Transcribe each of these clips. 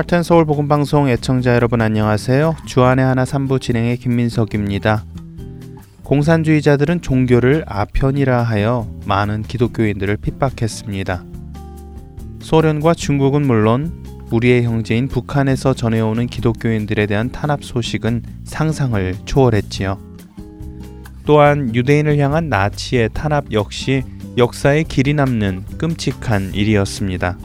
하트앤서울 복음 방송 애청자 여러분 안녕하세요. 주안의 하나 3부 진행의 김민석입니다. 공산주의자들은 종교를 아편이라 하여 많은 기독교인들을 핍박했습니다. 소련과 중국은 물론 우리의 형제인 북한에서 전해오는 기독교인들에 대한 탄압 소식은 상상을 초월했지요. 또한 유대인을 향한 나치의 탄압 역시 역사에 길이 남는 끔찍한 일이었습니다.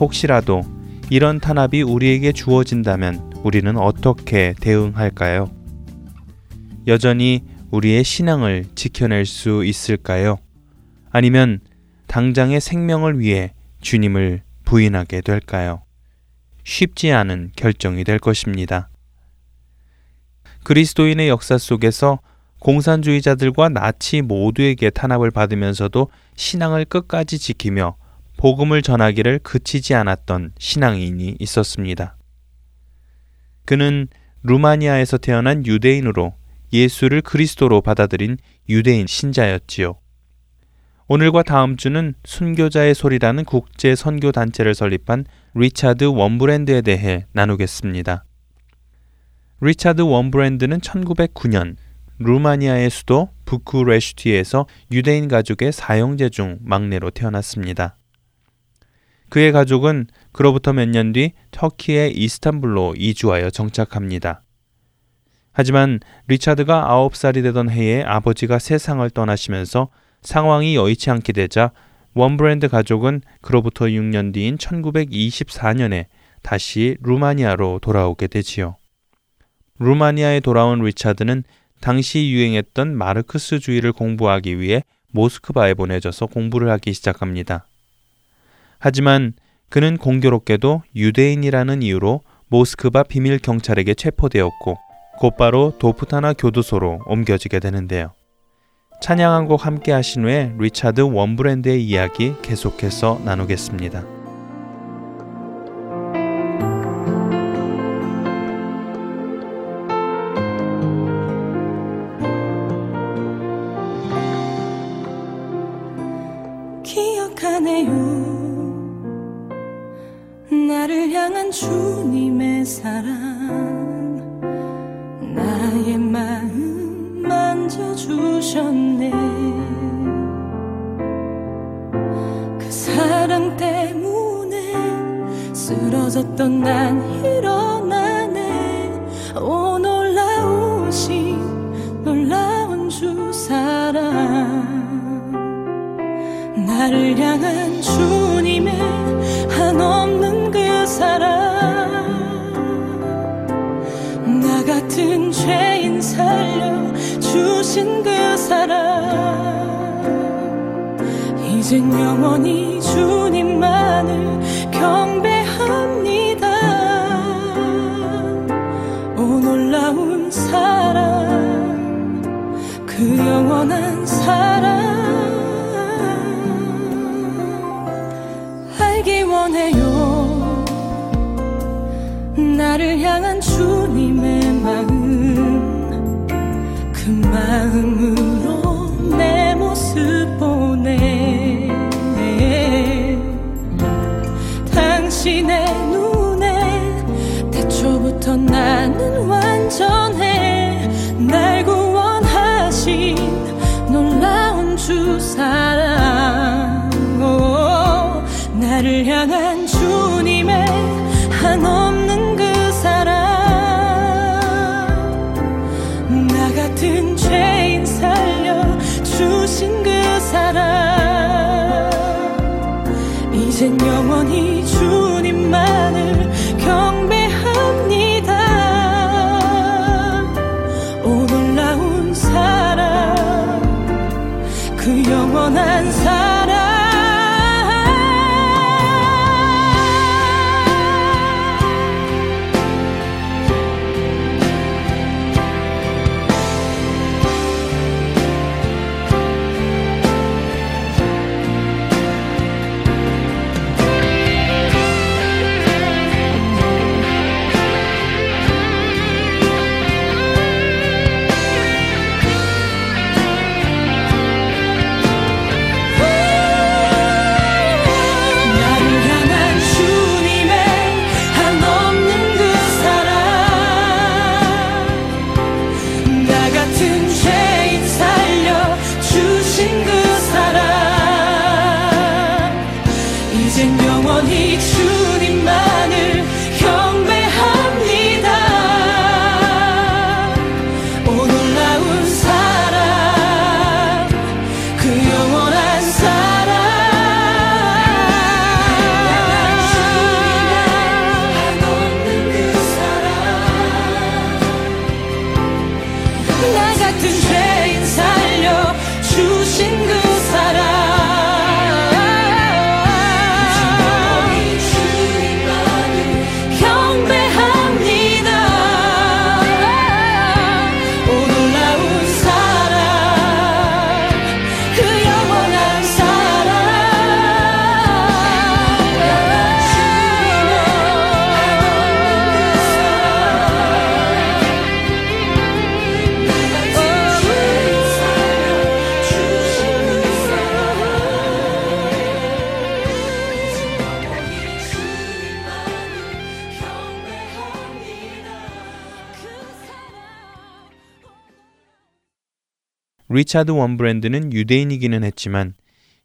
혹시라도 이런 탄압이 우리에게 주어진다면 우리는 어떻게 대응할까요? 여전히 우리의 신앙을 지켜낼 수 있을까요? 아니면 당장의 생명을 위해 주님을 부인하게 될까요? 쉽지 않은 결정이 될 것입니다. 그리스도인의 역사 속에서 공산주의자들과 나치 모두에게 탄압을 받으면서도 신앙을 끝까지 지키며 복음을 전하기를 그치지 않았던 신앙인이 있었습니다. 그는 루마니아에서 태어난 유대인으로 예수를 그리스도로 받아들인 유대인 신자였지요. 오늘과 다음 주는 순교자의 소리라는 국제 선교 단체를 설립한 리차드 웜브랜드에 대해 나누겠습니다. 리차드 웜브랜드는 1909년 루마니아의 수도 부쿠레슈티에서 유대인 가족의 사형제 중 막내로 태어났습니다. 그의 가족은 그로부터 몇 년 뒤 터키의 이스탄불로 이주하여 정착합니다. 하지만 리차드가 9살이 되던 해에 아버지가 세상을 떠나시면서 상황이 여의치 않게 되자 원브랜드 가족은 그로부터 6년 뒤인 1924년에 다시 루마니아로 돌아오게 되지요. 루마니아에 돌아온 리차드는 당시 유행했던 마르크스주의를 공부하기 위해 모스크바에 보내져서 공부를 하기 시작합니다. 하지만 그는 공교롭게도 유대인이라는 이유로 모스크바 비밀 경찰에게 체포되었고 곧바로 도프타나 교도소로 옮겨지게 되는데요. 찬양 한 곡 함께 하신 후에 리차드 웜브랜드의 이야기 계속해서 나누겠습니다. 사랑. 나의 마음 만져주셨네. 그 사랑 때문에 쓰러졌던 난 일어나네. 오 놀라우신 놀라운 주 사랑. 나를 향한 주님의 한없는 그 사랑 살려 주신 그 사랑. 이젠 영원히 주님만을 경배합니다. 오 놀라운 사랑 그 영원한 사랑. 알기 원해요. 나를 향한 주님의 마음 그 리차드 웜브랜드는 유대인이기는 했지만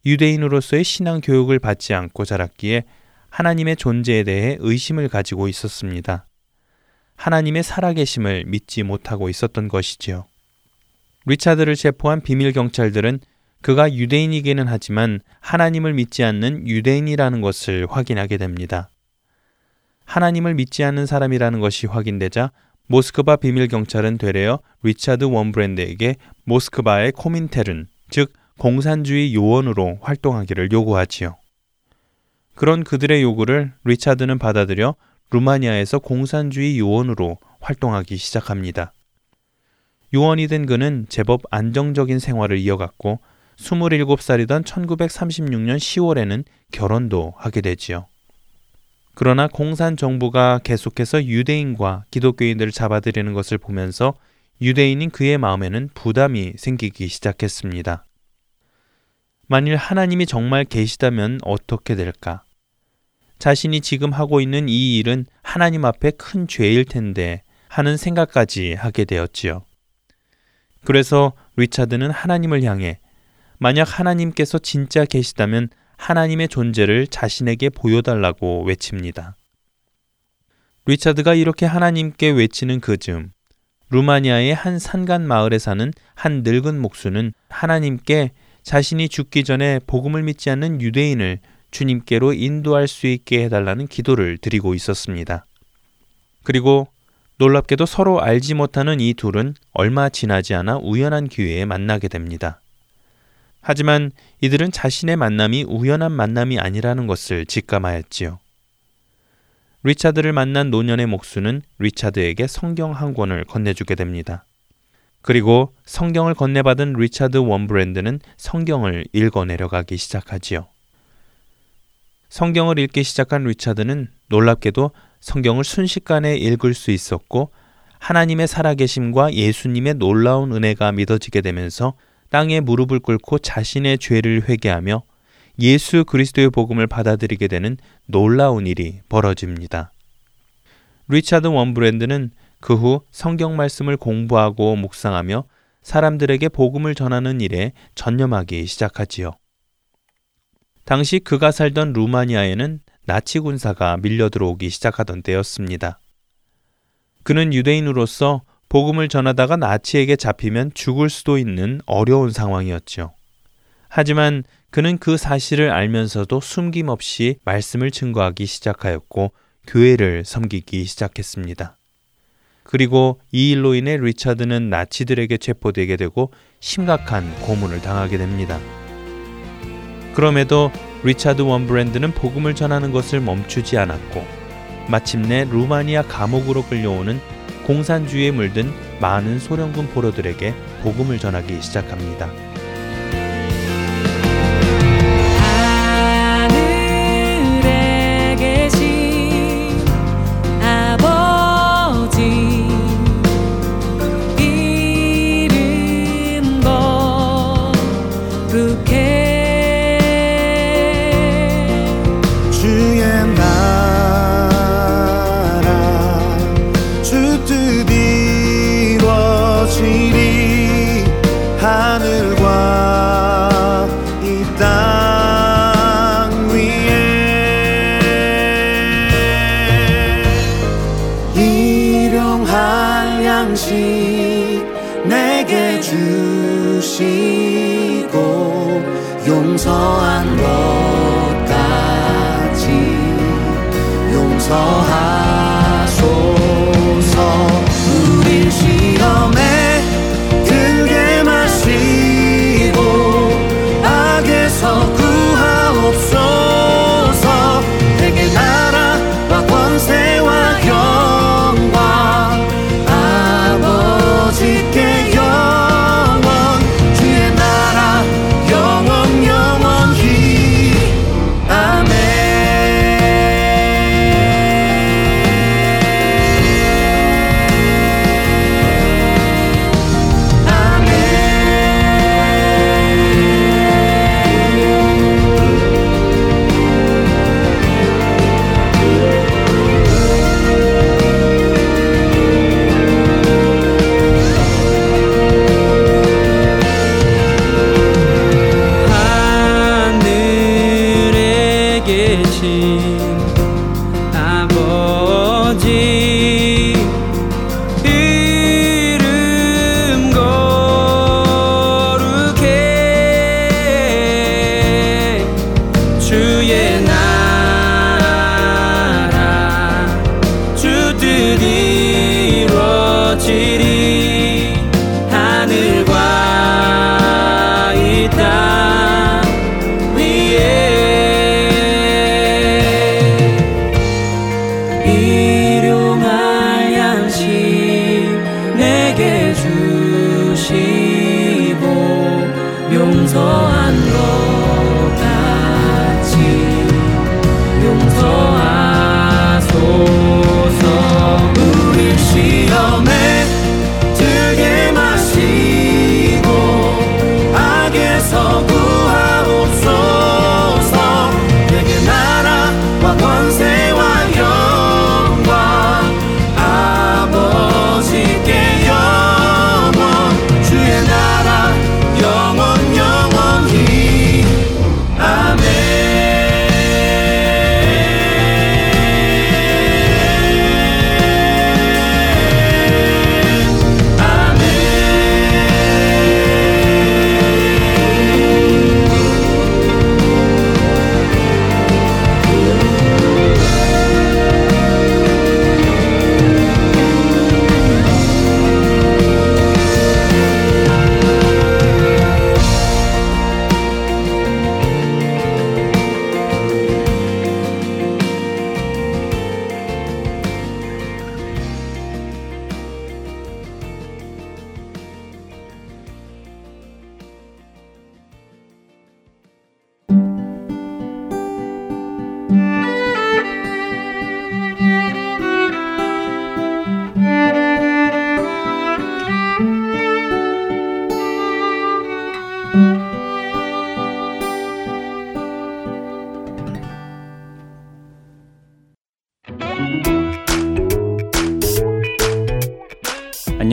유대인으로서의 신앙 교육을 받지 않고 자랐기에 하나님의 존재에 대해 의심을 가지고 있었습니다. 하나님의 살아계심을 믿지 못하고 있었던 것이지요. 리차드를 체포한 비밀 경찰들은 그가 유대인이기는 하지만 하나님을 믿지 않는 유대인이라는 것을 확인하게 됩니다. 하나님을 믿지 않는 사람이라는 것이 확인되자 모스크바 비밀 경찰은 되레 리차드 웜브랜드에게 모스크바의 코민테른, 즉 공산주의 요원으로 활동하기를 요구하지요. 그런 그들의 요구를 리차드는 받아들여 루마니아에서 공산주의 요원으로 활동하기 시작합니다. 요원이 된 그는 제법 안정적인 생활을 이어갔고 27살이던 1936년 10월에는 결혼도 하게 되지요. 그러나 공산 정부가 계속해서 유대인과 기독교인들을 잡아들이는 것을 보면서 유대인인 그의 마음에는 부담이 생기기 시작했습니다. 만일 하나님이 정말 계시다면 어떻게 될까? 자신이 지금 하고 있는 이 일은 하나님 앞에 큰 죄일 텐데 하는 생각까지 하게 되었지요. 그래서 리차드는 하나님을 향해 만약 하나님께서 진짜 계시다면 하나님의 존재를 자신에게 보여달라고 외칩니다. 리차드가 이렇게 하나님께 외치는 그 즈음, 루마니아의 한 산간 마을에 사는 한 늙은 목수는 하나님께 자신이 죽기 전에 복음을 믿지 않는 유대인을 주님께로 인도할 수 있게 해달라는 기도를 드리고 있었습니다. 그리고 놀랍게도 서로 알지 못하는 이 둘은 얼마 지나지 않아 우연한 기회에 만나게 됩니다. 하지만 이들은 자신의 만남이 우연한 만남이 아니라는 것을 직감하였지요. 리차드를 만난 노년의 목수는 리차드에게 성경 한 권을 건네주게 됩니다. 그리고 성경을 건네받은 리차드 웜브란드는 성경을 읽어 내려가기 시작하지요. 성경을 읽기 시작한 리차드는 놀랍게도 성경을 순식간에 읽을 수 있었고 하나님의 살아계심과 예수님의 놀라운 은혜가 믿어지게 되면서 땅에 무릎을 꿇고 자신의 죄를 회개하며 예수 그리스도의 복음을 받아들이게 되는 놀라운 일이 벌어집니다. 리차드 원브랜드는 그 후 성경 말씀을 공부하고 묵상하며 사람들에게 복음을 전하는 일에 전념하기 시작하지요. 당시 그가 살던 루마니아에는 나치 군사가 밀려 들어오기 시작하던 때였습니다. 그는 유대인으로서 복음을 전하다가 나치에게 잡히면 죽을 수도 있는 어려운 상황이었죠. 하지만 그는 그 사실을 알면서도 숨김없이 말씀을 증거하기 시작하였고 교회를 섬기기 시작했습니다. 그리고 이 일로 인해 리차드는 나치들에게 체포되게 되고 심각한 고문을 당하게 됩니다. 그럼에도 리차드 원브랜드는 복음을 전하는 것을 멈추지 않았고 마침내 루마니아 감옥으로 끌려오는 공산주의에 물든 많은 소련군 포로들에게 복음을 전하기 시작합니다.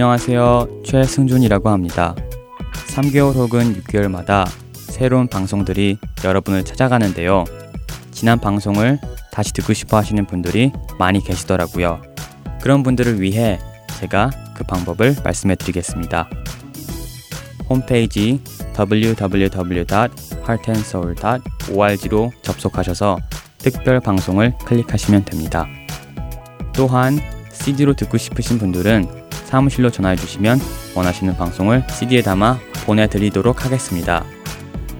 안녕하세요. 최승준이라고 합니다. 3개월 혹은 6개월마다 새로운 방송들이 여러분을 찾아가는데요. 지난 방송을 다시 듣고 싶어 하시는 분들이 많이 계시더라고요. 그런 분들을 위해 제가 그 방법을 말씀해 드리겠습니다. 홈페이지 www.heartandsoul.org로 접속하셔서 특별 방송을 클릭하시면 됩니다. 또한 CD로 듣고 싶으신 분들은 사무실로 전화해 주시면 원하시는 방송을 CD에 담아 보내드리도록 하겠습니다.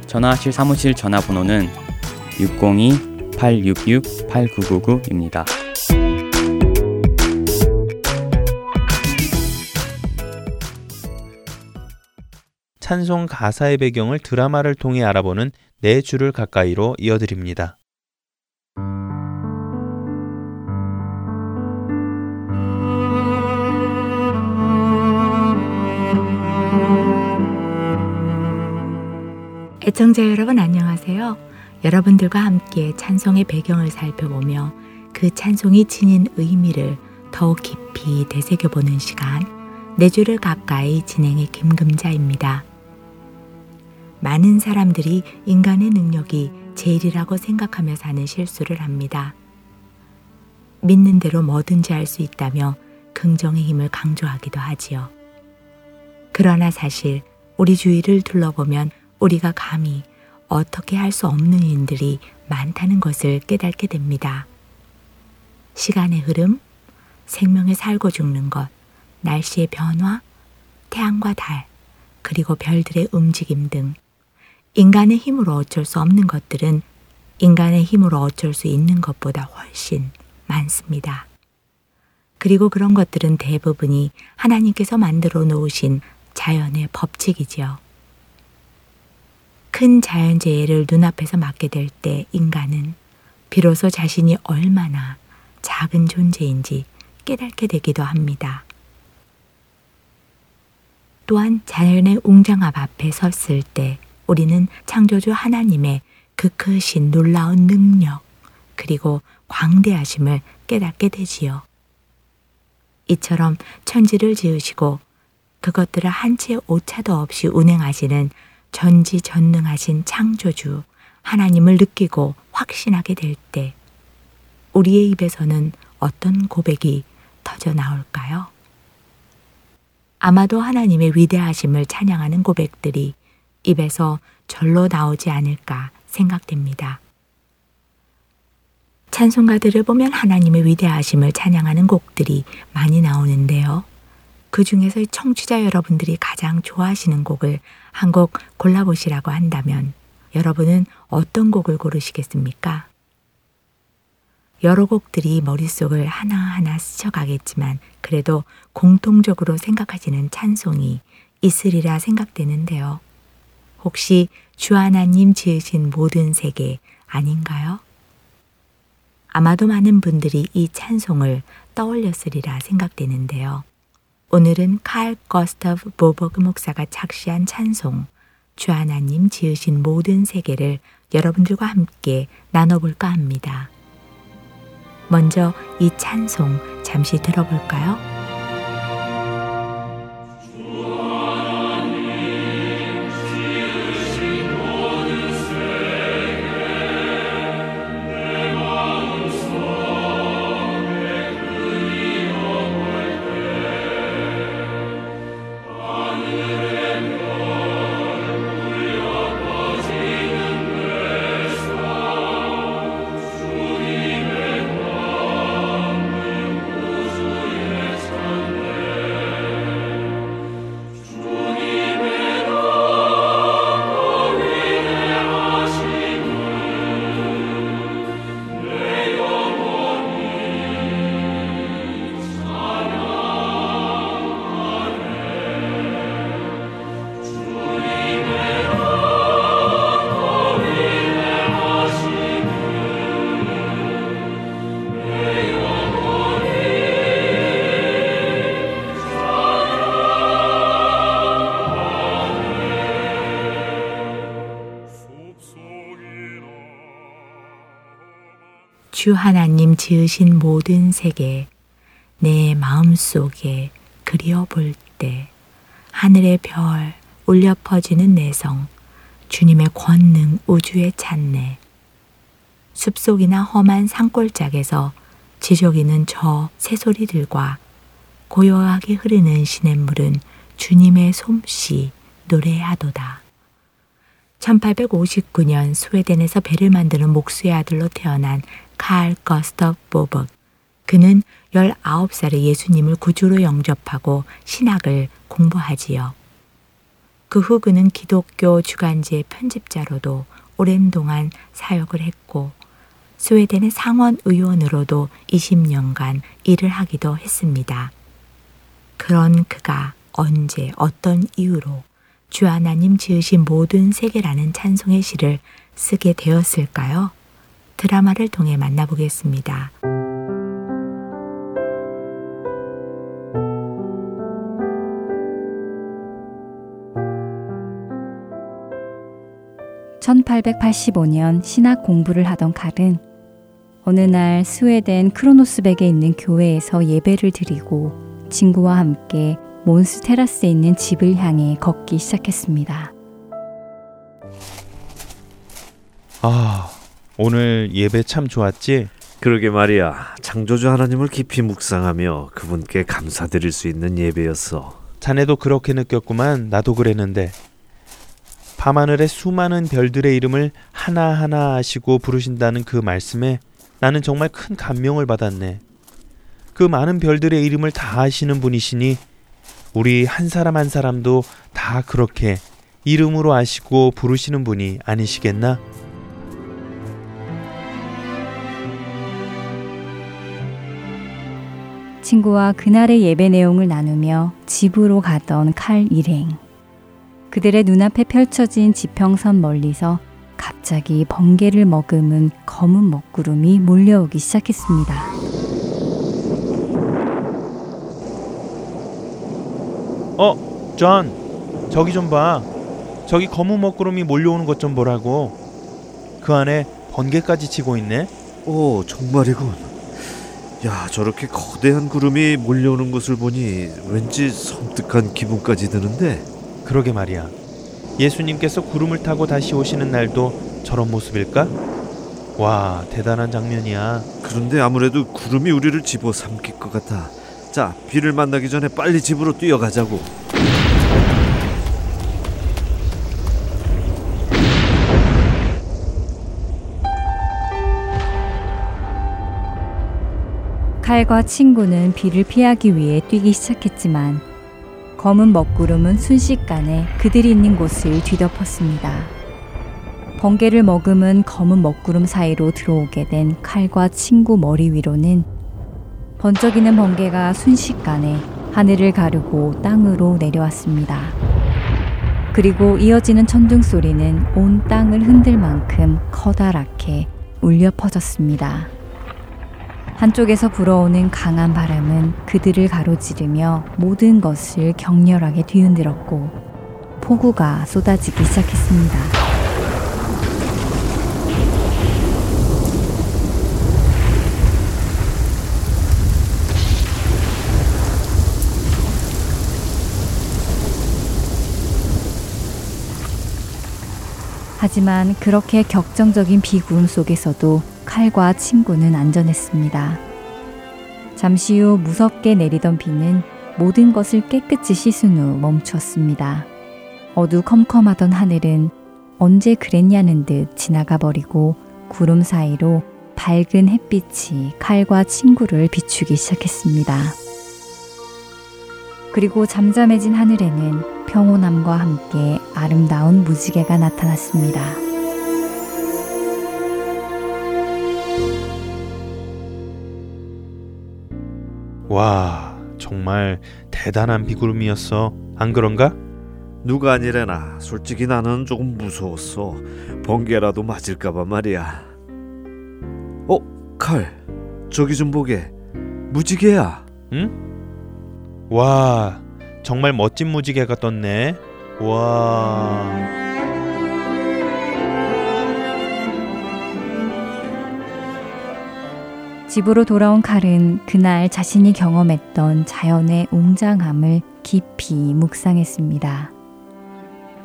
전화하실 사무실 전화번호는 602-866-8999입니다. 찬송 가사의 배경을 드라마를 통해 알아보는 네 줄을 가까이로 이어드립니다. 애청자 여러분 안녕하세요. 여러분들과 함께 찬송의 배경을 살펴보며 그 찬송이 지닌 의미를 더욱 깊이 되새겨보는 시간 네 주를 가까이 진행의 김금자입니다. 많은 사람들이 인간의 능력이 제일이라고 생각하며 사는 실수를 합니다. 믿는 대로 뭐든지 할 수 있다며 긍정의 힘을 강조하기도 하지요. 그러나 사실 우리 주위를 둘러보면 우리가 감히 어떻게 할 수 없는 일들이 많다는 것을 깨닫게 됩니다. 시간의 흐름, 생명의 살고 죽는 것, 날씨의 변화, 태양과 달, 그리고 별들의 움직임 등 인간의 힘으로 어쩔 수 없는 것들은 인간의 힘으로 어쩔 수 있는 것보다 훨씬 많습니다. 그리고 그런 것들은 대부분이 하나님께서 만들어 놓으신 자연의 법칙이지요. 큰 자연재해를 눈앞에서 맞게 될 때 인간은 비로소 자신이 얼마나 작은 존재인지 깨닫게 되기도 합니다. 또한 자연의 웅장함 앞에 섰을 때 우리는 창조주 하나님의 그 크신 놀라운 능력 그리고 광대하심을 깨닫게 되지요. 이처럼 천지를 지으시고 그것들을 한 채 오차도 없이 운행하시는 전지전능하신 창조주 하나님을 느끼고 확신하게 될 때 우리의 입에서는 어떤 고백이 터져 나올까요? 아마도 하나님의 위대하심을 찬양하는 고백들이 입에서 절로 나오지 않을까 생각됩니다. 찬송가들을 보면 하나님의 위대하심을 찬양하는 곡들이 많이 나오는데요. 그 중에서 청취자 여러분들이 가장 좋아하시는 곡을 한 곡 골라보시라고 한다면 여러분은 어떤 곡을 고르시겠습니까? 여러 곡들이 머릿속을 하나하나 스쳐가겠지만 그래도 공통적으로 생각하시는 찬송이 있으리라 생각되는데요. 혹시 주 하나님 지으신 모든 세계 아닌가요? 아마도 많은 분들이 이 찬송을 떠올렸으리라 생각되는데요. 오늘은 칼 거스터브 보버그 목사가 작시한 찬송 주 하나님 지으신 모든 세계를 여러분들과 함께 나눠볼까 합니다. 먼저 이 찬송 잠시 들어볼까요? 주 하나님 지으신 모든 세계 내 마음속에 그리워볼 때 하늘의 별 울려 퍼지는 내성 주님의 권능 우주에 찾네 숲속이나 험한 산골짜기에서 지저귀는 저 새소리들과 고요하게 흐르는 시냇물은 주님의 솜씨 노래하도다. 1859년 스웨덴에서 배를 만드는 목수의 아들로 태어난 칼 거스터 보벅. 그는 19살에 예수님을 구주로 영접하고 신학을 공부하지요. 그 후 그는 기독교 주간지의 편집자로도 오랜 동안 사역을 했고 스웨덴의 상원 의원으로도 20년간 일을 하기도 했습니다. 그런 그가 언제 어떤 이유로 주 하나님 지으신 모든 세계라는 찬송의 시를 쓰게 되었을까요? 드라마를 통해 만나보겠습니다. (1885년) 신학 공부를 하던 칼은 어느 날 스웨덴 크로노스백에 있는 교회에서 예배를 드리고 친구와 함께 몬스 테라스에 있는 집을 향해 걷기 시작했습니다. 아, 오늘 예배 참 좋았지? 그러게 말이야. 창조주 하나님을 깊이 묵상하며 그분께 감사드릴 수 있는 예배였어. 자네도 그렇게 느꼈구만. 나도 그랬는데. 밤하늘의 수많은 별들의 이름을 하나하나 아시고 부르신다는 그 말씀에 나는 정말 큰 감명을 받았네. 그 많은 별들의 이름을 다 아시는 분이시니 우리 한 사람 한 사람도 다 그렇게 이름으로 아시고 부르시는 분이 아니시겠나? 친구와 그날의 예배 내용을 나누며 집으로 가던 칼 일행. 그들의 눈앞에 펼쳐진 지평선 멀리서 갑자기 번개를 머금은 검은 먹구름이 몰려오기 시작했습니다. 어, 존, 저기 좀 봐. 저기 검은 먹구름이 몰려오는 것 좀 보라고. 그 안에 번개까지 치고 있네. 오, 정말이군. 야, 저렇게 거대한 구름이 몰려오는 것을 보니 왠지 섬뜩한 기분까지 드는데. 그러게 말이야. 예수님께서 구름을 타고 다시 오시는 날도 저런 모습일까? 와, 대단한 장면이야. 그런데 아무래도 구름이 우리를 집어삼킬 것 같아. 자, 비를 만나기 전에 빨리 집으로 뛰어가자고. 칼과 친구는 비를 피하기 위해 뛰기 시작했지만 검은 먹구름은 순식간에 그들이 있는 곳을 뒤덮었습니다. 번개를 머금은 검은 먹구름 사이로 들어오게 된 칼과 친구 머리 위로는 번쩍이는 번개가 순식간에 하늘을 가르고 땅으로 내려왔습니다. 그리고 이어지는 천둥 소리는 온 땅을 흔들 만큼 커다랗게 울려 퍼졌습니다. 한쪽에서 불어오는 강한 바람은 그들을 가로지르며 모든 것을 격렬하게 뒤흔들었고 폭우가 쏟아지기 시작했습니다. 하지만 그렇게 격정적인 비구름 속에서도 칼과 친구는 안전했습니다. 잠시 후 무섭게 내리던 비는 모든 것을 깨끗이 씻은 후 멈췄습니다. 어두컴컴하던 하늘은 언제 그랬냐는 듯 지나가 버리고 구름 사이로 밝은 햇빛이 칼과 친구를 비추기 시작했습니다. 그리고 잠잠해진 하늘에는 평온함과 함께 아름다운 무지개가 나타났습니다. 와, 정말 대단한 비구름이었어. 안 그런가? 누가 아니래나 솔직히 나는 조금 무서웠어. 번개라도 맞을까봐 말이야. 어, 칼. 저기 좀 보게. 무지개야. 응? 와, 정말 멋진 무지개가 떴네. 와. 집으로 돌아온 칼은 그날 자신이 경험했던 자연의 웅장함을 깊이 묵상했습니다.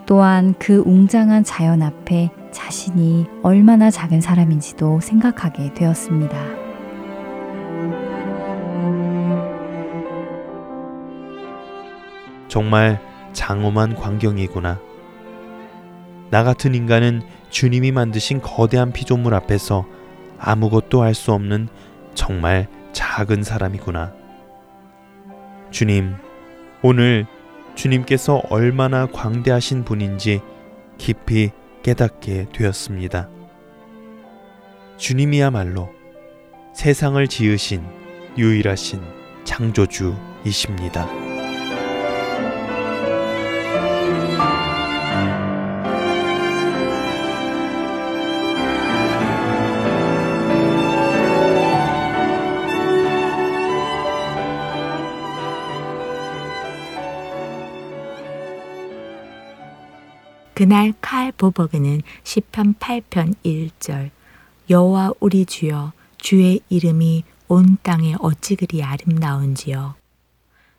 또한 그 웅장한 자연 앞에 자신이 얼마나 작은 사람인지도 생각하게 되었습니다. 정말 장엄한 광경이구나. 나 같은 인간은 주님이 만드신 거대한 피조물 앞에서 아무것도 할 수 없는 정말 작은 사람이구나. 주님, 오늘 주님께서 얼마나 광대하신 분인지 깊이 깨닫게 되었습니다. 주님이야말로 세상을 지으신 유일하신 창조주이십니다. 그날 칼 보버그는 시편 8편 1절 여호와 우리 주여 주의 이름이 온 땅에 어찌 그리 아름다운지요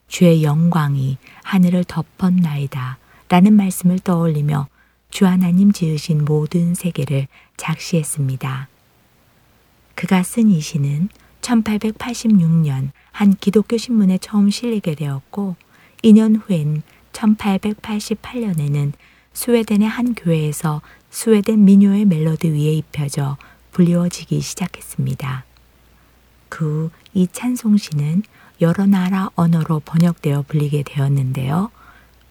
주의 영광이 하늘을 덮었나이다 라는 말씀을 떠올리며 주 하나님 지으신 모든 세계를 작시했습니다. 그가 쓴 이 시는 1886년 한 기독교 신문에 처음 실리게 되었고 2년 후엔 1888년에는 스웨덴의 한 교회에서 스웨덴 민요의 멜로디 위에 입혀져 불리워지기 시작했습니다. 그 후 이 찬송시는 여러 나라 언어로 번역되어 불리게 되었는데요.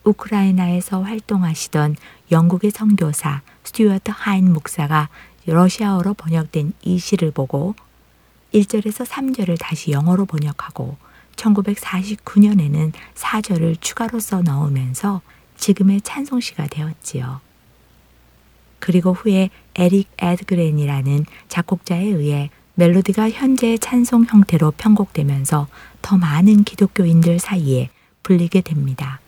우크라이나에서 활동하시던 영국의 선교사 스튜어트 하인 목사가 러시아어로 번역된 이 시를 보고 1절에서 3절을 다시 영어로 번역하고 1949년에는 4절을 추가로 써 넣으면서 지금의 찬송시가 되었지요. 그리고 후에 에릭 에드그렌이라는 작곡자에 의해 멜로디가 현재의 찬송 형태로 편곡되면서 더 많은 기독교인들 사이에 불리게 됩니다.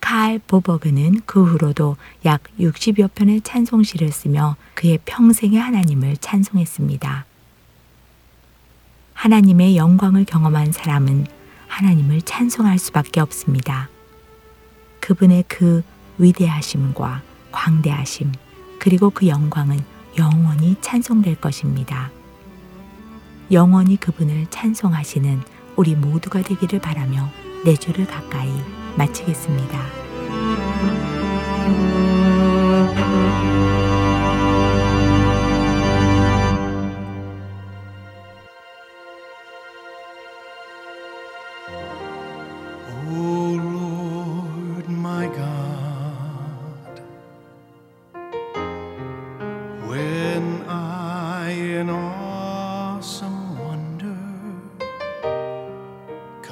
칼 보버그는 그 후로도 약 60여 편의 찬송시를 쓰며 그의 평생의 하나님을 찬송했습니다. 하나님의 영광을 경험한 사람은 하나님을 찬송할 수밖에 없습니다. 그분의 그 위대하심과 광대하심, 그리고 그 영광은 영원히 찬송될 것입니다. 영원히 그분을 찬송하시는 우리 모두가 되기를 바라며 내 주를 가까이 마치겠습니다.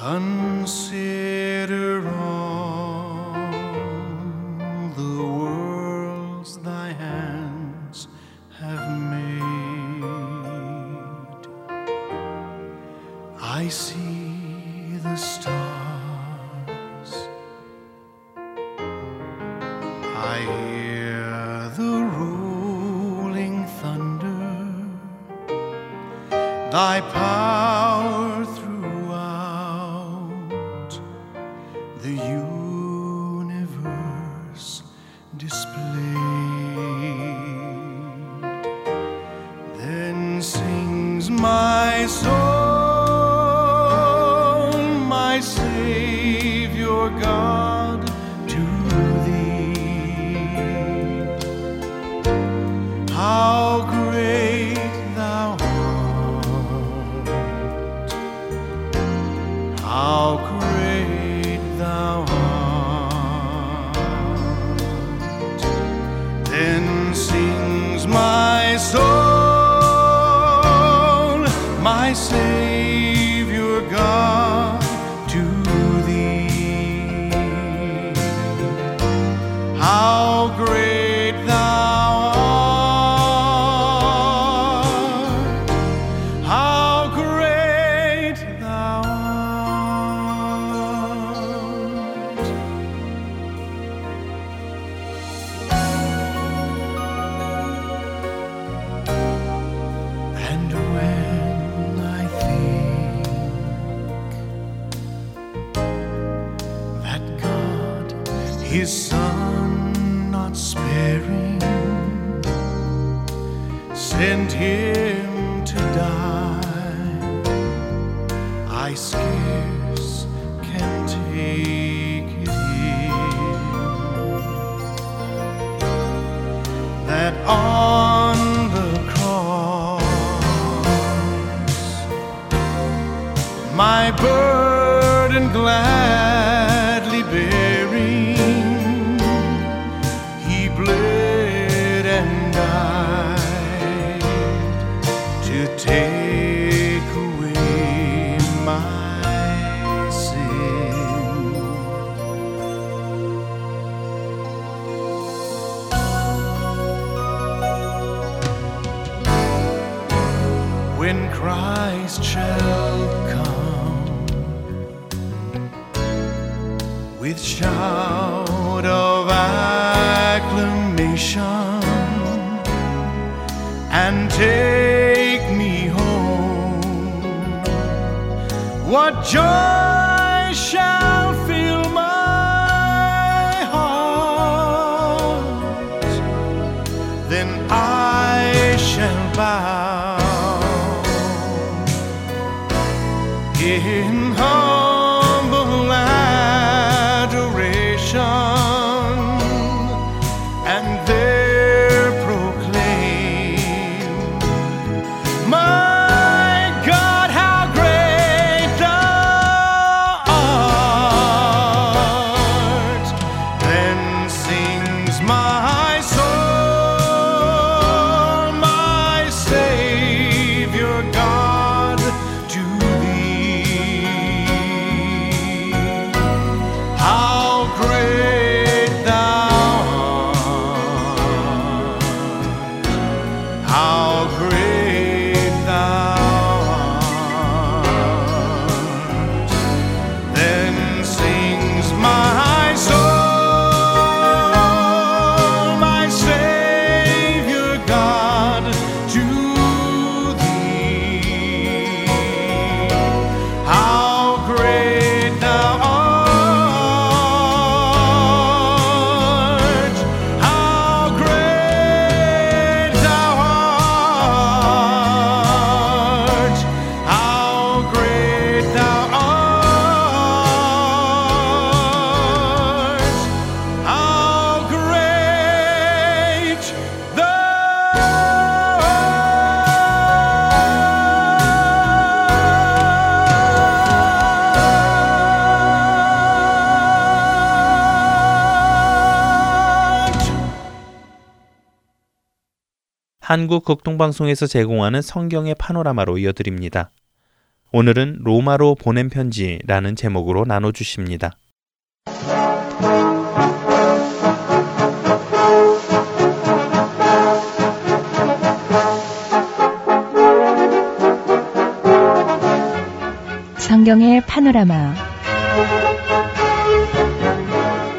Consider all the worlds thy hands have made. I see the stars, I hear the rolling thunder, thy power. my burden gladly bear. shout of acclamation and take me home. What joy! 한국 극동방송에서 제공하는 성경의 파노라마로 이어드립니다. 오늘은 로마로 보낸 편지라는 제목으로 나눠주십니다. 성경의 파노라마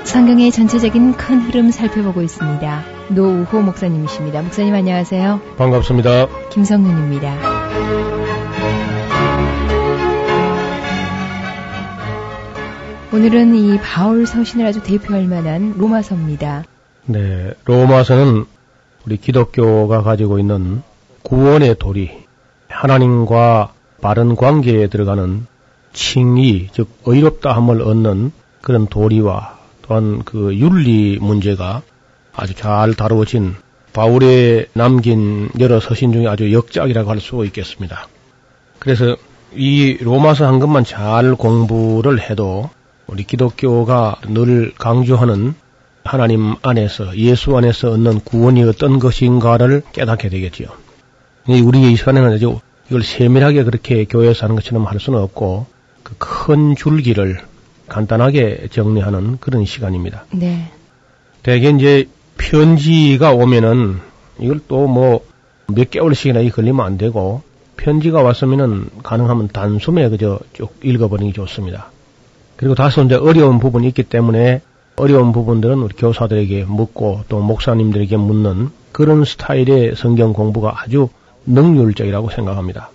성경의 전체적인 큰 흐름 살펴보고 있습니다. 노우호 목사님이십니다. 목사님 안녕하세요. 반갑습니다. 김성윤입니다. 오늘은 이 바울 서신을 아주 대표할 만한 로마서입니다. 네, 로마서는 우리 기독교가 가지고 있는 구원의 도리, 하나님과 바른 관계에 들어가는 칭의, 즉 의롭다 함을 얻는 그런 도리와 또한 그 윤리 문제가 아주 잘 다루어진 바울의 남긴 여러 서신 중에 아주 역작이라고 할 수 있겠습니다. 그래서 이 로마서 한 것만 잘 공부를 해도 우리 기독교가 늘 강조하는 하나님 안에서 예수 안에서 얻는 구원이 어떤 것인가를 깨닫게 되겠지요. 우리 이 시간에는 아주 이걸 세밀하게 그렇게 교회에서 하는 것처럼 할 수는 없고 그 큰 줄기를 간단하게 정리하는 그런 시간입니다. 네. 대개 이제 편지가 오면은 이걸 또 뭐 몇 개월씩이나 걸리면 안 되고 편지가 왔으면은 가능하면 단숨에 그저 쭉 읽어버리는 게 좋습니다. 그리고 다소 이제 어려운 부분이 있기 때문에 어려운 부분들은 우리 교사들에게 묻고 또 목사님들에게 묻는 그런 스타일의 성경 공부가 아주 능률적이라고 생각합니다.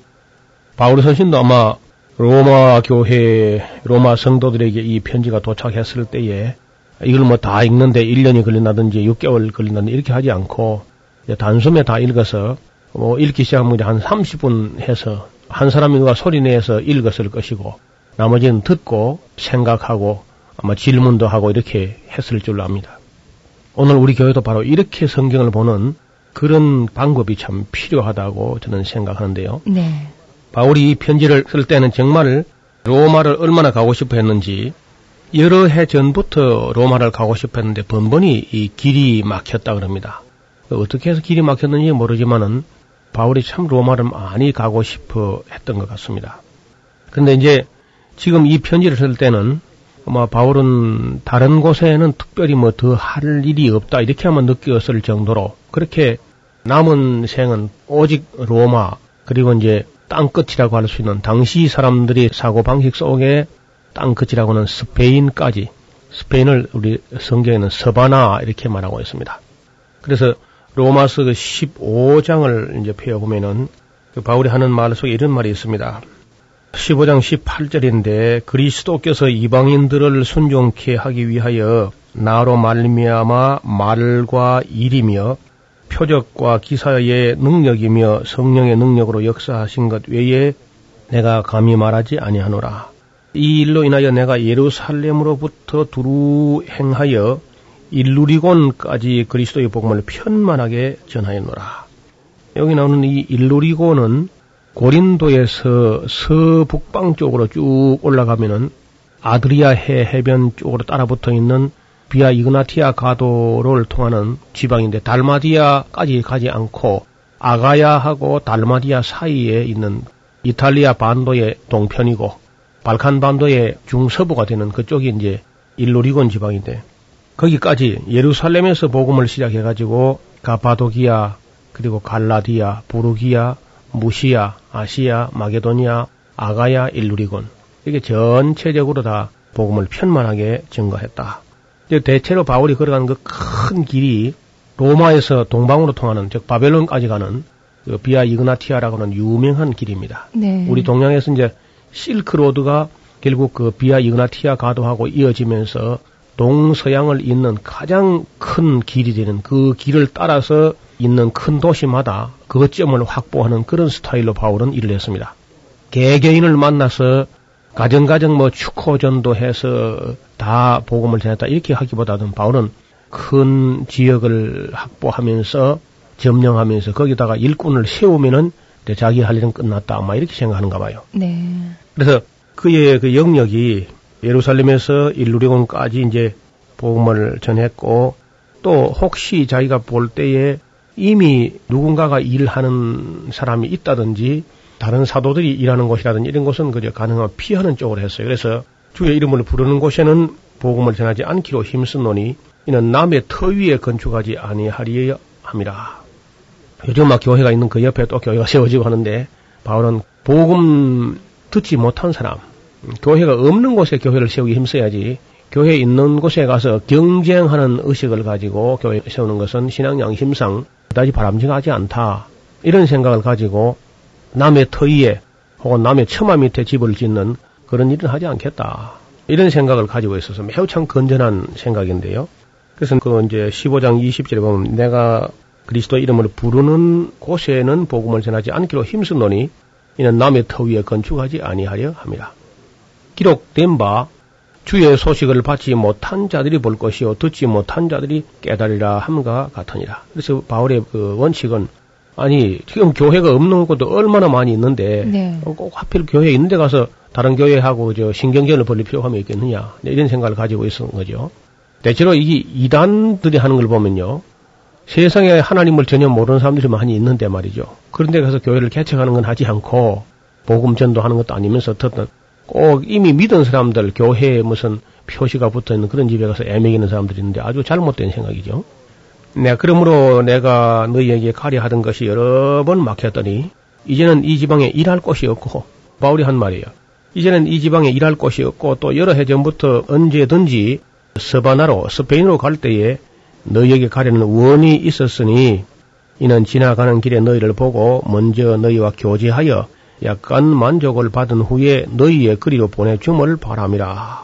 바울 선신도 아마 로마 교회, 로마 성도들에게 이 편지가 도착했을 때에 이걸 뭐 다 읽는데 1년이 걸린다든지 6개월 걸린다든지 이렇게 하지 않고 단숨에 다 읽어서 뭐 읽기 시작하면 한 30분 해서 한 사람이 누가 소리 내서 읽었을 것이고 나머지는 듣고 생각하고 아마 질문도 하고 이렇게 했을 줄로 압니다. 오늘 우리 교회도 바로 이렇게 성경을 보는 그런 방법이 참 필요하다고 저는 생각하는데요. 네. 바울이 이 편지를 쓸 때는 정말 로마를 얼마나 가고 싶어 했는지 여러 해 전부터 로마를 가고 싶어 했는데 번번이 이 길이 막혔다 그럽니다. 어떻게 해서 길이 막혔는지 모르지만은 바울이 참 로마를 많이 가고 싶어 했던 것 같습니다. 그런데 이제 지금 이 편지를 쓸 때는 아마 바울은 다른 곳에는 특별히 뭐 더 할 일이 없다 이렇게 하면 느꼈을 정도로 그렇게 남은 생은 오직 로마 그리고 이제 땅끝이라고 할 수 있는 당시 사람들이 사고 방식 속에 땅끝이라고 하는 스페인까지 스페인을 우리 성경에는 서바나 이렇게 말하고 있습니다. 그래서 로마서 그 15장을 이제 펴 보면은 그 바울이 하는 말 속에 이런 말이 있습니다. 15장 18절인데 그리스도께서 이방인들을 순종케 하기 위하여 나로 말미암아 말과 일이며 표적과 기사의 능력이며 성령의 능력으로 역사하신 것 외에 내가 감히 말하지 아니하노라. 이 일로 인하여 내가 예루살렘으로부터 두루 행하여 일루리곤까지 그리스도의 복음을 편만하게 전하였노라. 여기 나오는 이 일루리곤은 고린도에서 서북방 쪽으로 쭉 올라가면은 아드리아 해 해변 쪽으로 따라붙어 있는 비아 이그나티아 가도를 통하는 지방인데 달마디아까지 가지 않고 아가야하고 달마디아 사이에 있는 이탈리아 반도의 동편이고 발칸 반도의 중서부가 되는 그쪽이 이제 일루리곤 지방인데 거기까지 예루살렘에서 복음을 시작해 가지고 가파도기아 그리고 갈라디아, 부르기아, 무시아, 아시아, 마게도니아, 아가야, 일루리곤 이게 전체적으로 다 복음을 편만하게 증거했다. 대체로 바울이 걸어가는 그 큰 길이 로마에서 동방으로 통하는 즉 바벨론까지 가는 그 비아 이그나티아라고 하는 유명한 길입니다. 네. 우리 동양에서 이제 실크로드가 결국 그 비아 이그나티아 가도하고 이어지면서 동서양을 잇는 가장 큰 길이 되는 그 길을 따라서 있는 큰 도시마다 그것점을 확보하는 그런 스타일로 바울은 일을 했습니다. 개개인을 만나서 가정가정 뭐 축호전도 해서 다 복음을 전했다 이렇게 하기보다는 바울은 큰 지역을 확보하면서 점령하면서 거기다가 일꾼을 세우면은 자기 할 일은 끝났다 아마 이렇게 생각하는가 봐요. 네. 그래서 그의 그 영역이 예루살렘에서 일루리곤까지 이제 복음을 전했고 또 혹시 자기가 볼 때에 이미 누군가가 일하는 사람이 있다든지 다른 사도들이 일하는 곳이라든지 이런 곳은 그저 가능하면 피하는 쪽으로 했어요. 그래서 주의 이름을 부르는 곳에는 복음을 전하지 않기로 힘쓴노니 이는 남의 터 위에 건축하지 아니하리여 함이라. 요즘 막 교회가 있는 그 옆에 또 교회가 세워지고 하는데 바울은 복음 듣지 못한 사람, 교회가 없는 곳에 교회를 세우기 힘써야지 교회 있는 곳에 가서 경쟁하는 의식을 가지고 교회 세우는 것은 신앙 양심상 그다지 바람직하지 않다. 이런 생각을 가지고 남의 터위에 혹은 남의 처마 밑에 집을 짓는 그런 일은 하지 않겠다. 이런 생각을 가지고 있어서 매우 참 건전한 생각인데요. 그래서 그 이제 15장 20절에 보면 내가 그리스도 이름을 부르는 곳에는 복음을 전하지 않기로 힘쓰노니 이는 남의 터 위에 건축하지 아니하려 함이라. 기록된 바 주의 소식을 받지 못한 자들이 볼 것이요 듣지 못한 자들이 깨달으라 함과 같으니라. 그래서 바울의 그 원칙은 아니 지금 교회가 없는 곳도 얼마나 많이 있는데 네. 꼭 하필 교회에 있는데 가서 다른 교회하고 저 신경전을 벌릴 필요가 있겠느냐 이런 생각을 가지고 있었던 거죠. 대체로 이 이단들이 하는 걸 보면요. 세상에 하나님을 전혀 모르는 사람들이 많이 있는데 말이죠. 그런데 가서 교회를 개척하는 건 하지 않고 복음 전도하는 것도 아니면서 어떻든 꼭 이미 믿은 사람들 교회에 무슨 표시가 붙어 있는 그런 집에 가서 애매기는 사람들이 있는데 아주 잘못된 생각이죠. 내가 그러므로 내가 너희에게 가려 하던 것이 여러 번 막혔더니 이제는 이 지방에 일할 곳이 없고 바울이 한 말이에요. 이제는 이 지방에 일할 곳이 없고 또 여러 해 전부터 언제든지 서바나로 스페인으로 갈 때에 너희에게 가려는 원이 있었으니 이는 지나가는 길에 너희를 보고 먼저 너희와 교제하여 약간 만족을 받은 후에 너희의 거리로 보내줌을 바람이라.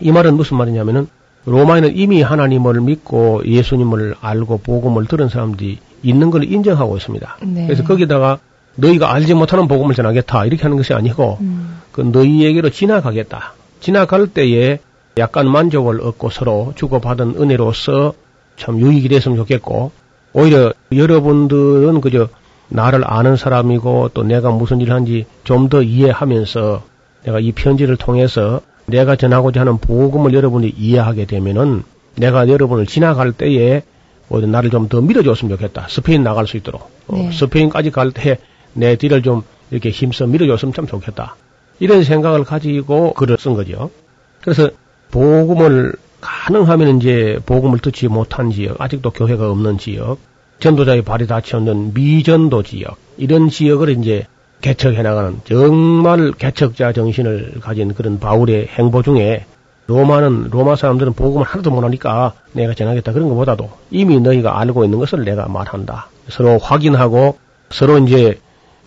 이 말은 무슨 말이냐면은 로마에는 이미 하나님을 믿고 예수님을 알고 복음을 들은 사람들이 있는 걸 인정하고 있습니다. 네. 그래서 거기다가 너희가 알지 못하는 복음을 전하겠다 이렇게 하는 것이 아니고 음. 그 너희에게로 지나가겠다. 지나갈 때에 약간 만족을 얻고 서로 주고받은 은혜로서 참 유익이 됐으면 좋겠고 오히려 여러분들은 그저 나를 아는 사람이고 또 내가 무슨 일을 하는지 좀 더 이해하면서 내가 이 편지를 통해서 내가 전하고자 하는 복음을 여러분이 이해하게 되면은 내가 여러분을 지나갈 때에 오히려 나를 좀 더 밀어줬으면 좋겠다. 스페인 나갈 수 있도록. 어, 네. 어, 스페인까지 갈 때 내 뒤를 좀 이렇게 힘써 밀어줬으면 참 좋겠다. 이런 생각을 가지고 글을 쓴 거죠. 그래서 복음을 가능하면 이제 복음을 듣지 못한 지역, 아직도 교회가 없는 지역, 전도자의 발이 닫혀있는 미전도 지역, 이런 지역을 이제 개척해 나가는 정말 개척자 정신을 가진 그런 바울의 행보 중에 로마는 로마 사람들은 복음을 하나도 못하니까 내가 전하겠다 그런 것보다도 이미 너희가 알고 있는 것을 내가 말한다. 서로 확인하고 서로 이제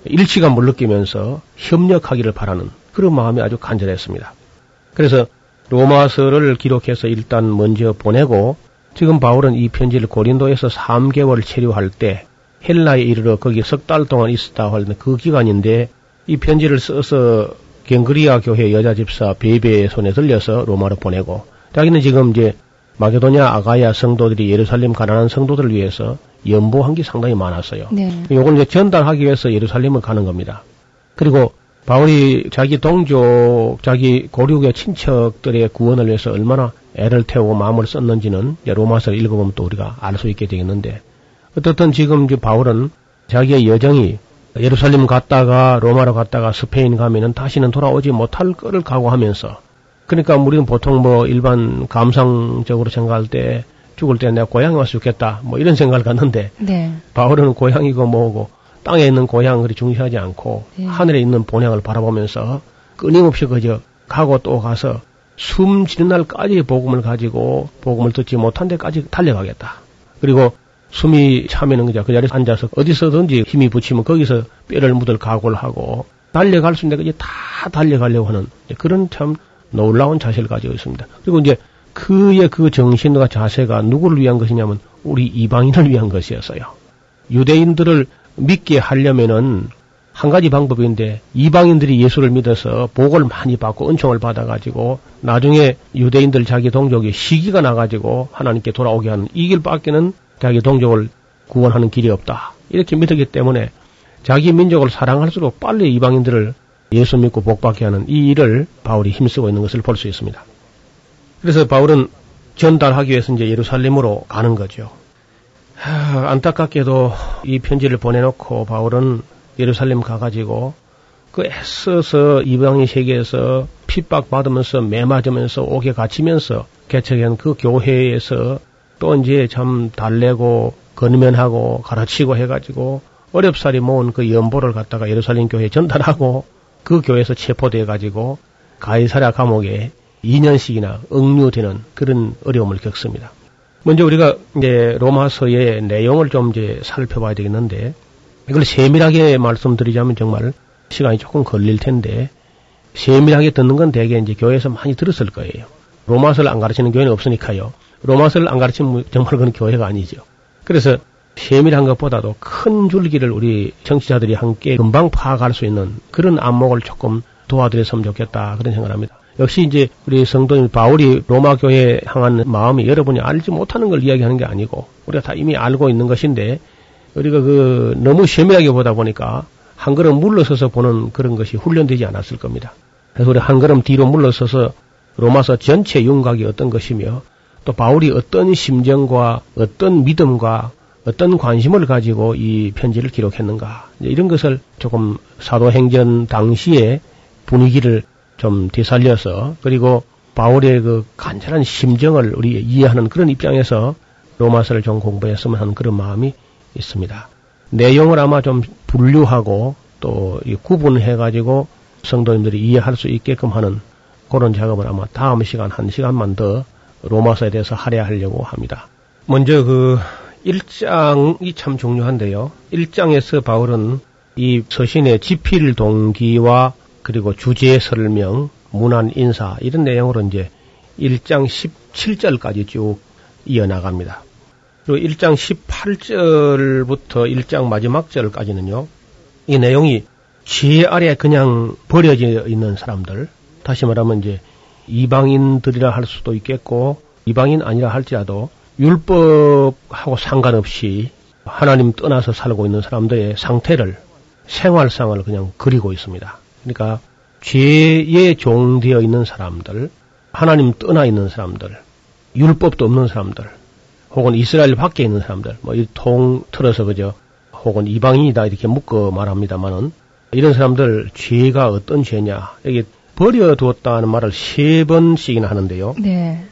일치감 을 느끼면서 협력하기를 바라는 그런 마음이 아주 간절했습니다. 그래서 로마서를 기록해서 일단 먼저 보내고 지금 바울은 이 편지를 고린도에서 3개월 체류할 때 헬라에 이르러 거기 석 달 동안 있었다 하는 그 기간인데 이 편지를 써서 갱그리아 교회 여자 집사 베베의 손에 들려서 로마로 보내고 자기는 지금 이제 마게도냐 아가야 성도들이 예루살렘 가난한 성도들을 위해서 연보한 게 상당히 많았어요. 네. 요걸 이제 전달하기 위해서 예루살렘을 가는 겁니다. 그리고 바울이 자기 동족, 자기 고륙의 친척들의 구원을 위해서 얼마나 애를 태우고 마음을 썼는지는 로마서를 읽어보면 또 우리가 알 수 있게 되겠는데 어떻든 지금 이제 바울은 자기의 여정이 예루살렘 갔다가 로마로 갔다가 스페인 가면은 다시는 돌아오지 못할 거를 각오하면서 그러니까 우리는 보통 뭐 일반 감상적으로 생각할 때 죽을 때 내가 고향에 와서 죽겠다 뭐 이런 생각을 갖는데 네. 바울은 고향이고 뭐고 땅에 있는 고향을 중시하지 않고 네. 하늘에 있는 본향을 바라보면서 끊임없이 그저 가고 또 가서 숨 지는 날까지 복음을 가지고 복음을 듣지 못한 데까지 달려가겠다. 그리고 숨이 차면은 그저 그 자리에 앉아서 어디서든지 힘이 붙이면 거기서 뼈를 묻을 각오를 하고 달려갈 수 있는 데까지 다 달려가려고 하는 그런 참 놀라운 자세를 가지고 있습니다. 그리고 이제 그의 그 정신과 자세가 누구를 위한 것이냐면 우리 이방인을 위한 것이었어요. 유대인들을 믿게 하려면은 한 가지 방법인데 이방인들이 예수를 믿어서 복을 많이 받고 은총을 받아가지고 나중에 유대인들 자기 동족이 시기가 나가지고 하나님께 돌아오게 하는 이 길밖에는 자기 동족을 구원하는 길이 없다. 이렇게 믿었기 때문에 자기 민족을 사랑할수록 빨리 이방인들을 예수 믿고 복받게 하는 이 일을 바울이 힘쓰고 있는 것을 볼 수 있습니다. 그래서 바울은 전달하기 위해서 이제 예루살렘으로 가는 거죠. 하, 안타깝게도 이 편지를 보내놓고 바울은 예루살렘 가가지고 그 애써서 이방인 세계에서 핍박받으면서 매맞으면서 옥에 갇히면서 개척한 그 교회에서 또 이제 참 달래고 건면하고 가르치고 해가지고 어렵사리 모은 그 연보를 갖다가 예루살렘 교회에 전달하고 그 교회에서 체포돼 가지고 가이사랴 감옥에 2년씩이나 억류되는 그런 어려움을 겪습니다. 먼저 우리가 이제 로마서의 내용을 좀 이제 살펴봐야 되겠는데 이걸 세밀하게 말씀드리자면 정말 시간이 조금 걸릴 텐데 세밀하게 듣는 건 대개 이제 교회에서 많이 들었을 거예요. 로마서를 안 가르치는 교회는 없으니까요. 로마서를 안 가르치면 정말 그건 교회가 아니죠. 그래서 세밀한 것보다도 큰 줄기를 우리 정치자들이 함께 금방 파악할 수 있는 그런 안목을 조금 도와드렸으면 좋겠다 그런 생각을 합니다. 역시 이제 우리 성도님 바울이 로마 교회에 향한 마음이 여러분이 알지 못하는 걸 이야기하는 게 아니고 우리가 다 이미 알고 있는 것인데 우리가 그 너무 세밀하게 보다 보니까 한 걸음 물러서서 보는 그런 것이 훈련되지 않았을 겁니다. 그래서 우리 한 걸음 뒤로 물러서서 로마서 전체 윤곽이 어떤 것이며 또 바울이 어떤 심정과 어떤 믿음과 어떤 관심을 가지고 이 편지를 기록했는가 이런 것을 조금 사도행전 당시의 분위기를 좀 되살려서 그리고 바울의 그 간절한 심정을 우리 이해하는 그런 입장에서 로마서를 좀 공부했으면 하는 그런 마음이 있습니다. 내용을 아마 좀 분류하고 또 구분해 가지고 성도님들이 이해할 수 있게끔 하는 그런 작업을 아마 다음 시간 한 시간만 더 로마서에 대해서 할애하려고 합니다. 먼저 그 1장이 참 중요한데요. 1장에서 바울은 이 서신의 지필 동기와 그리고 주제 설명, 문안 인사 이런 내용으로 이제 1장 17절까지 쭉 이어나갑니다. 그리고 1장 18절부터 1장 마지막 절까지는요. 이 내용이 지혜 아래 그냥 버려져 있는 사람들, 다시 말하면 이제 이방인들이라 할 수도 있겠고 이방인 아니라 할지라도 율법하고 상관없이 하나님 떠나서 살고 있는 사람들의 상태를 생활상을 그냥 그리고 있습니다. 그러니까 죄에 종되어 있는 사람들, 하나님 떠나 있는 사람들, 율법도 없는 사람들, 혹은 이스라엘 밖에 있는 사람들, 뭐 이 통 틀어서 그저 혹은 이방인이다 이렇게 묶어 말합니다만은 이런 사람들 죄가 어떤 죄냐 여기 버려두었다는 말을 세 번씩이나 하는데요. 네.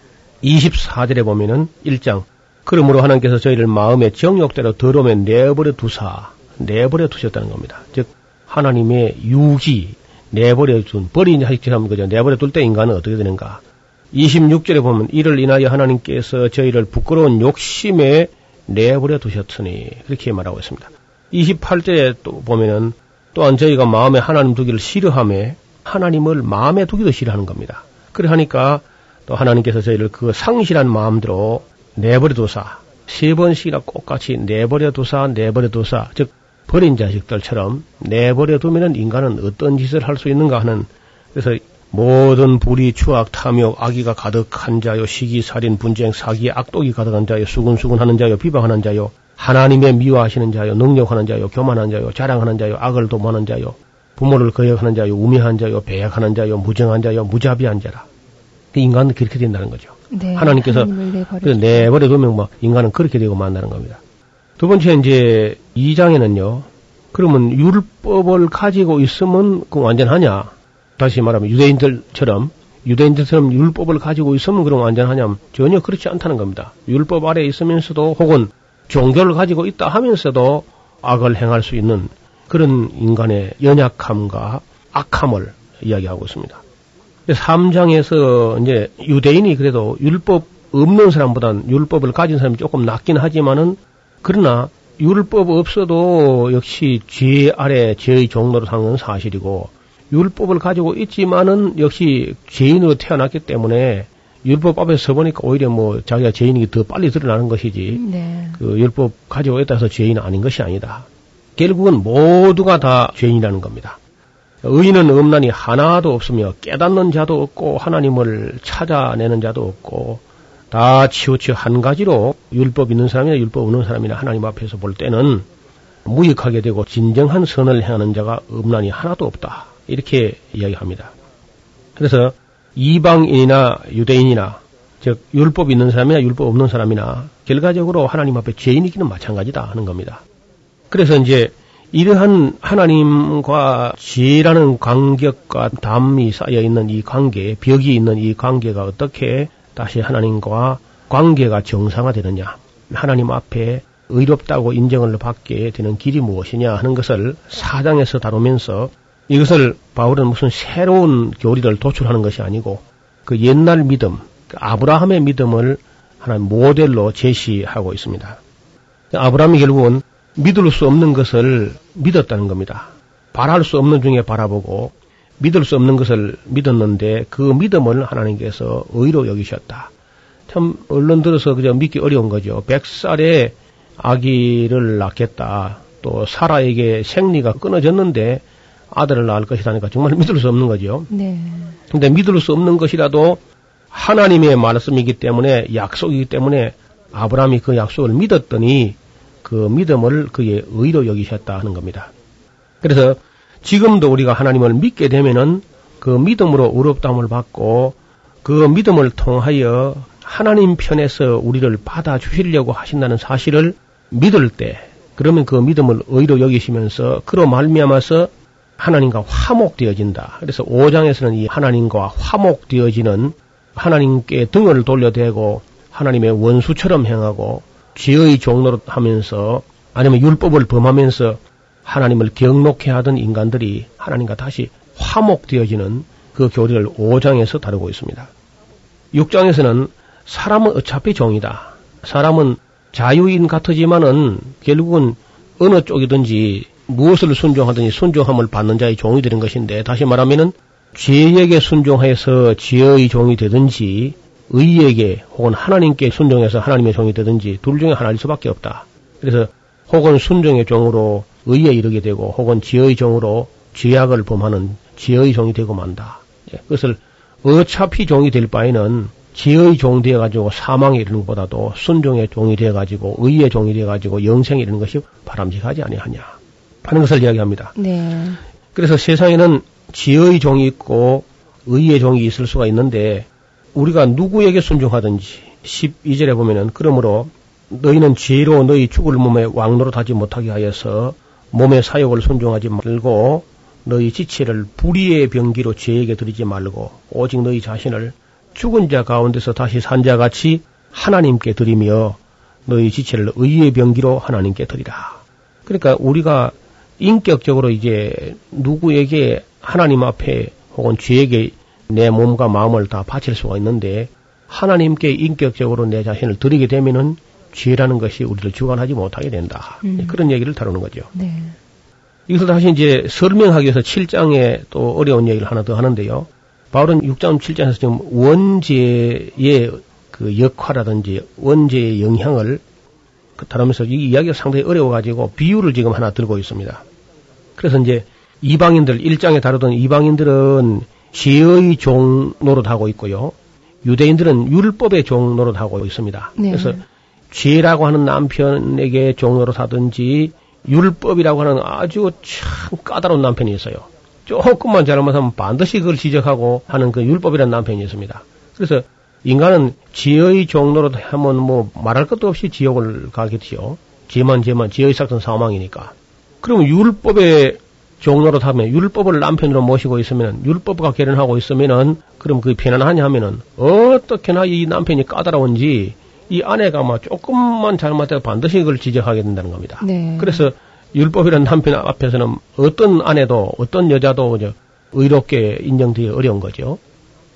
24절에 보면은 1장 그러므로 하나님께서 저희를 마음의 정욕대로 더러움에 내버려 두사 내버려 두셨다는 겁니다. 즉 하나님의 유지 내버려 둔 버린 자식처럼 그죠 내버려 둘 때 인간은 어떻게 되는가? 26절에 보면 이를 인하여 하나님께서 저희를 부끄러운 욕심에 내버려 두셨으니 그렇게 말하고 있습니다. 28절에 또 보면은 또한 저희가 마음에 하나님 두기를 싫어함에 하나님을 마음에 두기도 싫어하는 겁니다. 그래 하니까 또 하나님께서 저희를 그 상실한 마음대로 내버려 두사 세 번씩이나 똑같이 내버려 두사 내버려 두사 즉 버린 자식들처럼 내버려 두면은 인간은 어떤 짓을 할 수 있는가 하는 그래서 모든 불의, 추악, 탐욕, 악의가 가득한 자요, 시기, 살인, 분쟁, 사기, 악독이 가득한 자요, 수근수근하는 자요, 비방하는 자요, 하나님의 미워하시는 자요, 능력하는 자요, 교만한 자요, 자랑하는 자요, 악을 도모하는 자요, 부모를 거역하는 자요, 우매한 자요, 배약하는 자요, 무정한 자요, 무자비한 자라. 그 인간은 그렇게 된다는 거죠. 네, 하나님께서 내버려 두면 뭐 인간은 그렇게 되고 만나는 겁니다. 두 번째 이제 2장에는요. 그러면 율법을 가지고 있으면 그 완전하냐? 다시 말하면 유대인들처럼 유대인들처럼 율법을 가지고 있으면 그럼 완전하냐면 전혀 그렇지 않다는 겁니다. 율법 아래에 있으면서도 혹은 종교를 가지고 있다 하면서도 악을 행할 수 있는 그런 인간의 연약함과 악함을 이야기하고 있습니다. 3장에서 이제 유대인이 그래도 율법 없는 사람보단 율법을 가진 사람이 조금 낫긴 하지만은 그러나 율법 없어도 역시 죄 아래 죄의 종로로 사는 건 사실이고 율법을 가지고 있지만은 역시 죄인으로 태어났기 때문에 율법 앞에 서보니까 오히려 뭐 자기가 죄인이 더 빨리 드러나는 것이지 네. 그 율법 가지고 있다 해서 죄인은 아닌 것이 아니다. 결국은 모두가 다 죄인이라는 겁니다. 의인은 없나니 하나도 없으며 깨닫는 자도 없고 하나님을 찾아내는 자도 없고 다 치우쳐 한 가지로 율법 있는 사람이나 율법 없는 사람이나 하나님 앞에서 볼 때는 무익하게 되고 진정한 선을 행하는 자가 없나니 하나도 없다. 이렇게 이야기합니다. 그래서 이방인이나 유대인이나 즉 율법 있는 사람이나 율법 없는 사람이나 결과적으로 하나님 앞에 죄인이기는 마찬가지다 하는 겁니다. 그래서 이제 이러한 하나님과 죄라는 간격과 담이 쌓여 있는 이 관계, 벽이 있는 이 관계가 어떻게 다시 하나님과 관계가 정상화되느냐, 하나님 앞에 의롭다고 인정을 받게 되는 길이 무엇이냐 하는 것을 사장에서 다루면서 이것을 바울은 무슨 새로운 교리를 도출하는 것이 아니고 그 옛날 믿음, 그 아브라함의 믿음을 하나의 모델로 제시하고 있습니다. 아브라함이 결국은 믿을 수 없는 것을 믿었다는 겁니다. 바랄 수 없는 중에 바라보고 믿을 수 없는 것을 믿었는데 그 믿음을 하나님께서 의로 여기셨다. 참 얼른 들어서 그저 믿기 어려운 거죠. 백살에 아기를 낳겠다. 또 사라에게 생리가 끊어졌는데 아들을 낳을 것이라니까 정말 믿을 수 없는 거죠. 네. 근데 믿을 수 없는 것이라도 하나님의 말씀이기 때문에 약속이기 때문에 아브라함이 그 약속을 믿었더니 그 믿음을 그의 의로 여기셨다 하는 겁니다. 그래서 지금도 우리가 하나님을 믿게 되면은 그 믿음으로 의롭다함을 받고 그 믿음을 통하여 하나님 편에서 우리를 받아 주시려고 하신다는 사실을 믿을 때 그러면 그 믿음을 의로 여기시면서 그로 말미암아서 하나님과 화목되어진다. 그래서 5장에서는 이 하나님과 화목되어지는 하나님께 등을 돌려대고 하나님의 원수처럼 행하고 죄의 종로를 하면서 아니면 율법을 범하면서 하나님을 경록해 하던 인간들이 하나님과 다시 화목되어지는 그 교리를 5장에서 다루고 있습니다. 6장에서는 사람은 어차피 종이다. 사람은 자유인 같으지만은 결국은 어느 쪽이든지 무엇을 순종하든지 순종함을 받는 자의 종이 되는 것인데 다시 말하면은 죄에게 순종해서 죄의 종이 되든지 의에게 혹은 하나님께 순종해서 하나님의 종이 되든지 둘 중에 하나일 수밖에 없다. 그래서 혹은 순종의 종으로 의에 이르게 되고 혹은 죄의 종으로 죄악을 범하는 죄의 종이 되고 만다. 예, 그것을 어차피 종이 될 바에는 죄의 종 되어 가지고 사망에 이르는 것보다도 순종의 종이 되어 가지고 의의 종이 되어 가지고 영생에 이르는 것이 바람직하지 아니하냐 하는 것을 이야기합니다. 네. 그래서 세상에는 지의 종이 있고 의의 종이 있을 수가 있는데 우리가 누구에게 순종하든지 12절에 보면은 그러므로 너희는 죄로 너희 죽을 몸에 왕노릇하지 못하게 하여서 몸의 사욕을 순종하지 말고 너희 지체를 불의의 병기로 죄에게 드리지 말고 오직 너희 자신을 죽은 자 가운데서 다시 산 자 같이 하나님께 드리며 너희 지체를 의의 병기로 하나님께 드리라. 그러니까 우리가 인격적으로 이제 누구에게 하나님 앞에 혹은 죄에게 내 몸과 마음을 다 바칠 수가 있는데 하나님께 인격적으로 내 자신을 드리게 되면은 죄라는 것이 우리를 주관하지 못하게 된다. 음. 그런 얘기를 다루는 거죠. 네. 이것을 다시 이제 설명하기 위해서 7장에 또 어려운 얘기를 하나 더 하는데요. 바울은 6장 7장에서 지금 원죄의 그 역할이라든지 원죄의 영향을 그 다루면서 이 이야기가 상당히 어려워가지고 비유를 지금 하나 들고 있습니다. 그래서 이제 이방인들, 1장에 다루던 이방인들은 죄의 종 노릇하고 있고요. 유대인들은 율법의 종 노릇하고 있습니다. 네. 그래서 죄라고 하는 남편에게 종 노릇하든지 율법이라고 하는 아주 참 까다로운 남편이 있어요. 조금만 잘못하면 반드시 그걸 지적하고 하는 그 율법이라는 남편이 있습니다. 그래서 인간은 지의 종로로 하면 뭐 말할 것도 없이 지옥을 가겠지요. 죄만 죄만 지의 삭은 사망이니까. 그러면 율법의 종로로 하면 율법을 남편으로 모시고 있으면 율법과 결혼하고 있으면은 그럼 그 편안하냐 하면은 어떻게나 이 남편이 까다로운지 이 아내가 막 조금만 잘못해도 반드시 그걸 지적하게 된다는 겁니다. 네. 그래서 율법이라는 남편 앞에서는 어떤 아내도 어떤 여자도 의롭게 인정되기 어려운 거죠.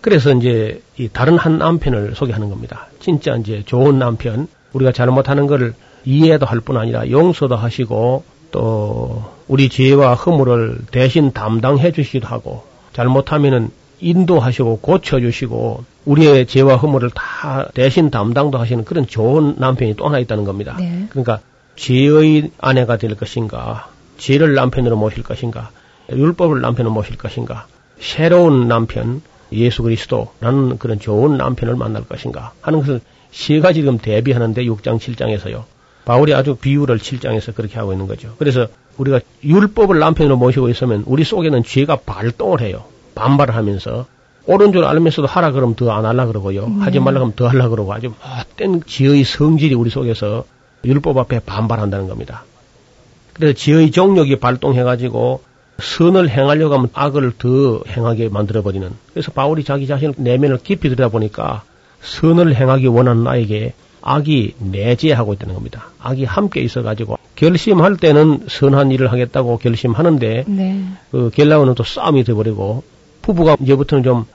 그래서 이제 이 다른 한 남편을 소개하는 겁니다. 진짜 이제 좋은 남편, 우리가 잘못하는 것을 이해도 할 뿐 아니라 용서도 하시고 또 우리 죄와 허물을 대신 담당해 주시기도 하고 잘못하면은 인도하시고 고쳐주시고 우리의 죄와 허물을 다 대신 담당도 하시는 그런 좋은 남편이 또 하나 있다는 겁니다. 네. 그러니까 죄의 아내가 될 것인가, 죄를 남편으로 모실 것인가, 율법을 남편으로 모실 것인가, 새로운 남편, 예수 그리스도라는 그런 좋은 남편을 만날 것인가 하는 것을 세 가지 지금 대비하는데 6장, 7장에서요. 바울이 아주 비유를 7장에서 그렇게 하고 있는 거죠. 그래서 우리가 율법을 남편으로 모시고 있으면 우리 속에는 죄가 발동을 해요. 반발을 하면서 옳은 줄 알면서도 하라 그러면 더 안 하려 그러고요. 네. 하지 말라 그러면 더 하려 그러고 아주 못된 지의 성질이 우리 속에서 율법 앞에 반발한다는 겁니다. 그래서 지의 정력이 발동해가지고 선을 행하려고 하면 악을 더 행하게 만들어버리는. 그래서 바울이 자기 자신을 내면을 깊이 들여다보니까 선을 행하기 원하는 나에게 악이 내재하고 있다는 겁니다. 악이 함께 있어가지고 결심할 때는 선한 일을 하겠다고 결심하는데 네. 그 결과는 또 싸움이 돼버리고 부부가 이제부터는 좀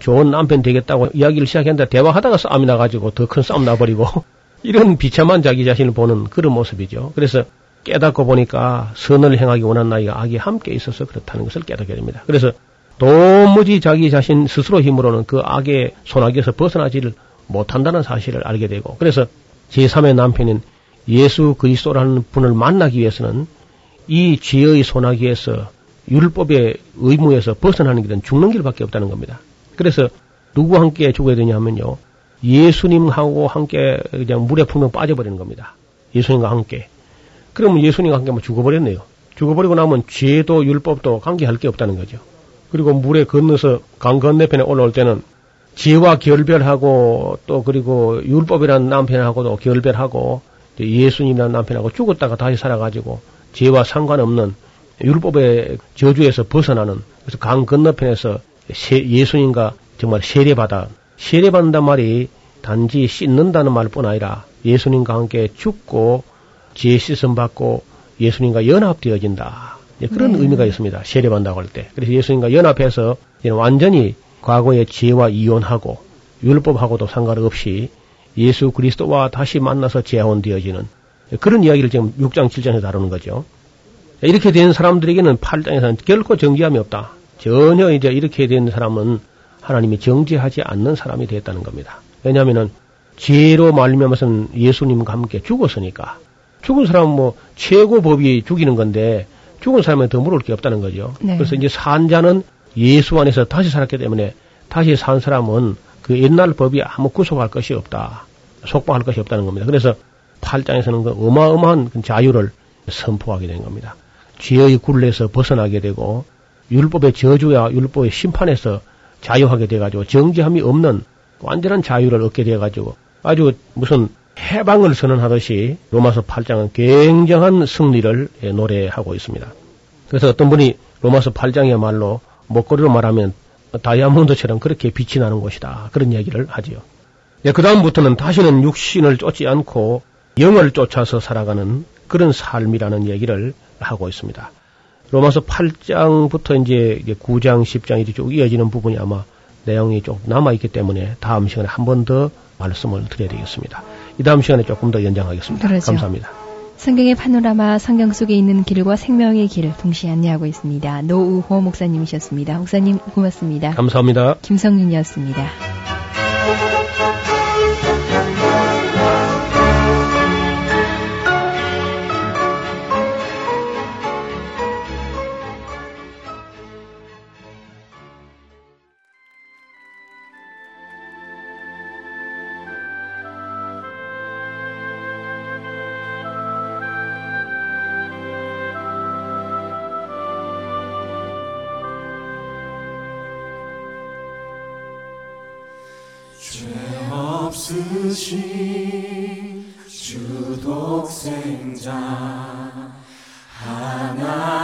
좋은 남편 되겠다고 이야기를 시작했는데 대화하다가 싸움이 나가지고 더 큰 싸움 나버리고 이런 비참한 자기 자신을 보는 그런 모습이죠. 그래서 깨닫고 보니까 선을 행하기 원하는 나이가 악이 함께 있어서 그렇다는 것을 깨닫게 됩니다. 그래서 도무지 자기 자신 스스로 힘으로는 그 악의 소나기에서 벗어나지를 못한다는 사실을 알게 되고 그래서 제3의 남편인 예수 그리스도라는 분을 만나기 위해서는 이 죄의 소나기에서 율법의 의무에서 벗어나는 길은 죽는 길밖에 없다는 겁니다. 그래서 누구와 함께 죽어야 되냐면요. 예수님하고 함께 그냥 물에 풍덩 빠져버리는 겁니다. 예수님과 함께. 그러면 예수님과 함께 뭐 죽어버렸네요. 죽어버리고 나면 죄도 율법도 관계할 게 없다는 거죠. 그리고 물에 건너서 강 건너편에 올라올 때는 죄와 결별하고 또 그리고 율법이라는 남편하고도 결별하고 예수님이라는 남편하고 죽었다가 다시 살아가지고 죄와 상관없는 율법의 저주에서 벗어나는 그래서 강 건너편에서 세- 예수님과 정말 세례받아 세례받는단 말이 단지 씻는다는 말뿐 아니라 예수님과 함께 죽고 죄 씻음 받고 예수님과 연합되어진다. 예, 그런 네. 의미가 있습니다. 세례받는다고 할 때. 그래서 예수님과 연합해서 완전히 과거의 죄와 이혼하고 율법하고도 상관없이 예수 그리스도와 다시 만나서 재혼되어지는 그런 이야기를 지금 6장 7장에서 다루는 거죠. 이렇게 된 사람들에게는 8장에서는 결코 정죄함이 없다. 전혀 이제 이렇게 된 사람은 하나님이 정죄하지 않는 사람이 됐다는 겁니다. 왜냐하면은 죄로 말미암아서는 예수님과 함께 죽었으니까 죽은 사람은 뭐 최고 법이 죽이는 건데 죽은 사람은 더 물을 게 없다는 거죠. 네. 그래서 이제 산 자는 예수 안에서 다시 살았기 때문에 다시 산 사람은 그 옛날 법이 아무 구속할 것이 없다. 속박할 것이 없다는 겁니다. 그래서 8장에서는 그 어마어마한 그 자유를 선포하게 된 겁니다. 죄의 굴레에서 벗어나게 되고 율법의 저주와 율법의 심판에서 자유하게 돼가지고 정죄함이 없는 완전한 자유를 얻게 돼가지고 아주 무슨 해방을 선언하듯이 로마서 8장은 굉장한 승리를 예, 노래하고 있습니다. 그래서 어떤 분이 로마서 8장이야말로 먹거리로 말하면 다이아몬드처럼 그렇게 빛이 나는 곳이다. 그런 얘기를 하지요. 예, 그 다음부터는 다시는 육신을 쫓지 않고 영을 쫓아서 살아가는 그런 삶이라는 얘기를 하고 있습니다. 로마서 8장부터 이제 9장, 10장이 쭉 이어지는 부분이 아마 내용이 좀 남아있기 때문에 다음 시간에 한 번 더 말씀을 드려야 되겠습니다. 이 다음 시간에 조금 더 연장하겠습니다. 그러죠. 감사합니다. 성경의 파노라마 성경 속에 있는 길과 생명의 길을 동시에 안내하고 있습니다. 노우호 목사님이셨습니다. 목사님 고맙습니다. 감사합니다. 김성윤이었습니다. 주 독생자 하나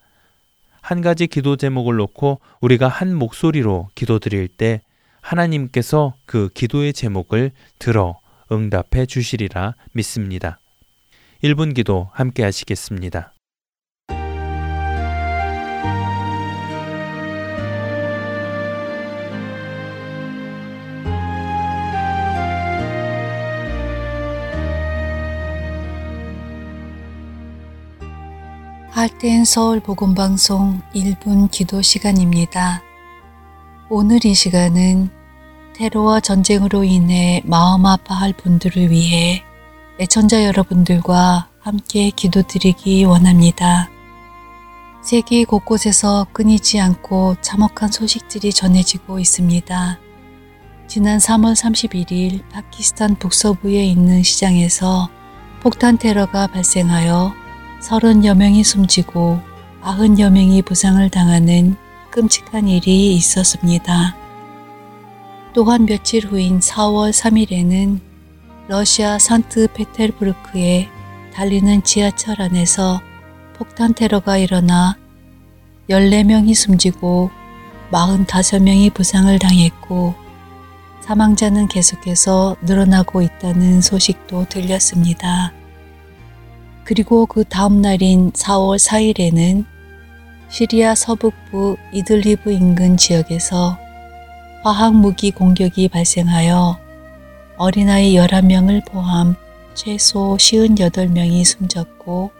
한 가지 기도 제목을 놓고 우리가 한 목소리로 기도 드릴 때 하나님께서 그 기도의 제목을 들어 응답해 주시리라 믿습니다. 1분 기도 함께 하시겠습니다. 할텐 서울 복음 방송 1분 기도 시간입니다. 오늘 이 시간은 테러와 전쟁으로 인해 마음 아파할 분들을 위해 애청자 여러분들과 함께 기도드리기 원합니다. 세계 곳곳에서 끊이지 않고 참혹한 소식들이 전해지고 있습니다. 지난 3월 31일 파키스탄 북서부에 있는 시장에서 폭탄 테러가 발생하여 30여 명이 숨지고 90여 명이 부상을 당하는 끔찍한 일이 있었습니다. 또한 며칠 후인 4월 3일에는 러시아 산트페테르부르크에 달리는 지하철 안에서 폭탄 테러가 일어나 14명이 숨지고 45명이 부상을 당했고 사망자는 계속해서 늘어나고 있다는 소식도 들렸습니다. 그리고 그 다음 날인 4월 4일에는 시리아 서북부 이들리브 인근 지역에서 화학 무기 공격이 발생하여 어린아이 11명을 포함 최소 58명이 숨졌고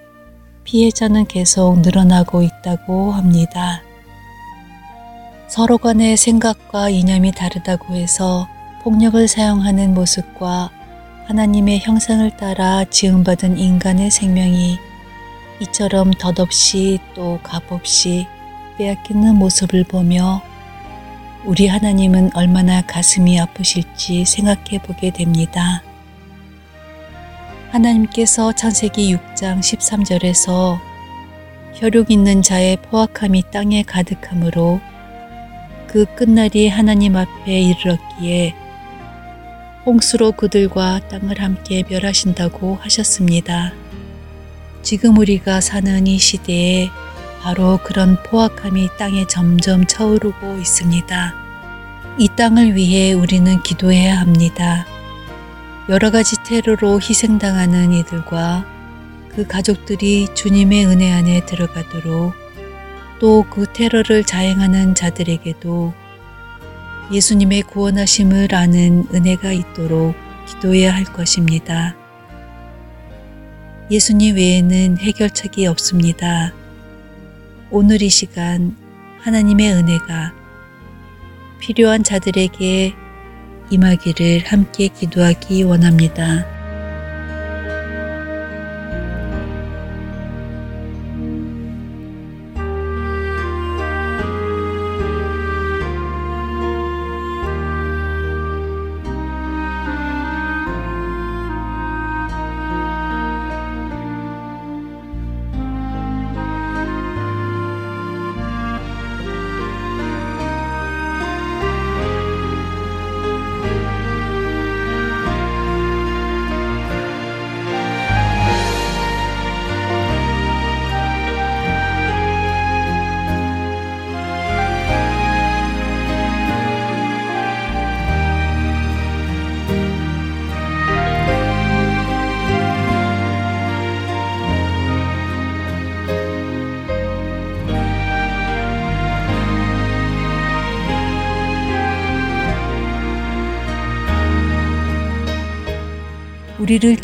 피해자는 계속 늘어나고 있다고 합니다. 서로 간의 생각과 이념이 다르다고 해서 폭력을 사용하는 모습과 하나님의 형상을 따라 지음받은 인간의 생명이 이처럼 덧없이 또 값없이 빼앗기는 모습을 보며 우리 하나님은 얼마나 가슴이 아프실지 생각해 보게 됩니다. 하나님께서 창세기 6장 13절에서 혈육 있는 자의 포악함이 땅에 가득하므로 그 끝날이 하나님 앞에 이르렀기에 홍수로 그들과 땅을 함께 멸하신다고 하셨습니다. 지금 우리가 사는 이 시대에 바로 그런 포악함이 땅에 점점 차오르고 있습니다. 이 땅을 위해 우리는 기도해야 합니다. 여러 가지 테러로 희생당하는 이들과 그 가족들이 주님의 은혜 안에 들어가도록 또 그 테러를 자행하는 자들에게도 예수님의 구원하심을 아는 은혜가 있도록 기도해야 할 것입니다. 예수님 외에는 해결책이 없습니다. 오늘 이 시간 하나님의 은혜가 필요한 자들에게 임하기를 함께 기도하기 원합니다.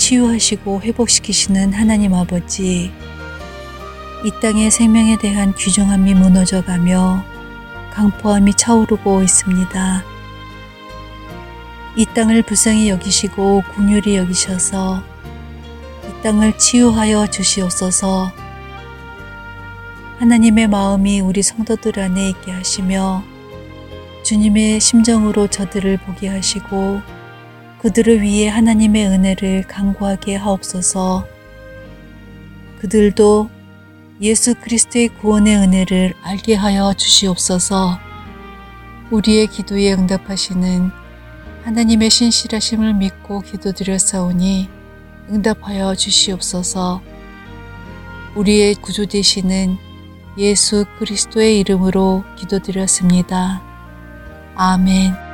치유하시고 회복시키시는 하나님 아버지, 이 땅의 생명에 대한 규정함이 무너져가며 강포함이 차오르고 있습니다. 이 땅을 불쌍히 여기시고 궁휼히 여기셔서 이 땅을 치유하여 주시옵소서. 하나님의 마음이 우리 성도들 안에 있게 하시며 주님의 심정으로 저들을 보게 하시고 그들을 위해 하나님의 은혜를 강구하게 하옵소서. 그들도 예수 그리스도의 구원의 은혜를 알게 하여 주시옵소서. 우리의 기도에 응답하시는 하나님의 신실하심을 믿고 기도드렸사오니 응답하여 주시옵소서. 우리의 구주 되시는 예수 그리스도의 이름으로 기도드렸습니다. 아멘.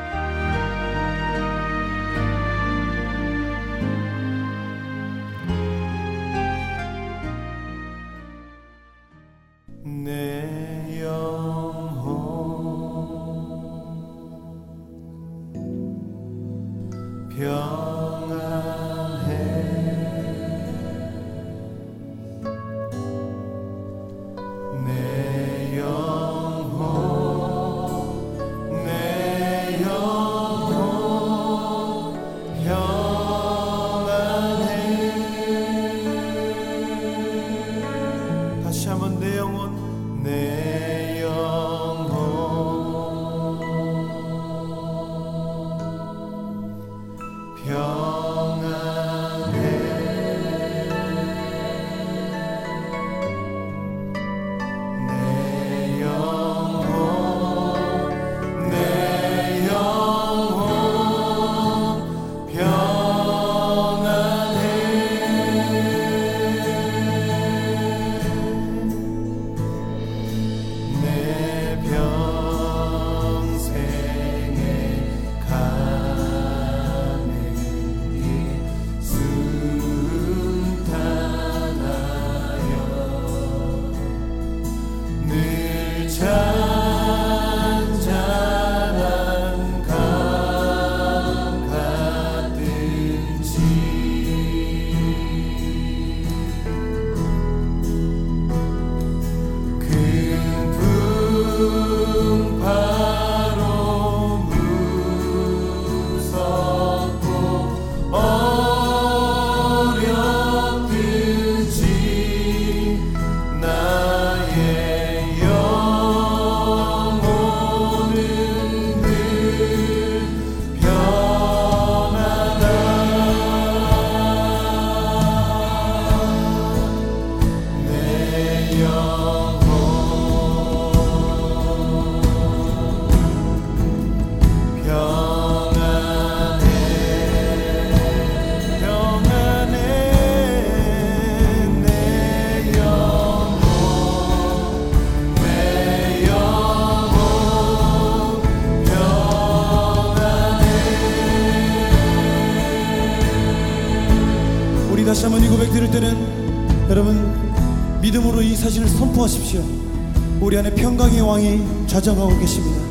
좌정하고 계십니다.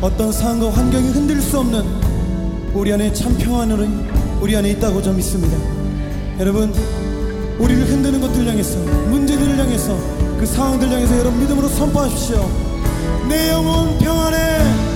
어떤 상황과 환경이 흔들 수 없는 우리 안에 참 평안은 우리 안에 있다고 좀 믿습니다. 여러분 우리를 흔드는 것들 향해서 문제들을 향해서 그 상황들 향해서 여러분 믿음으로 선포하십시오. 내 영혼 평안해.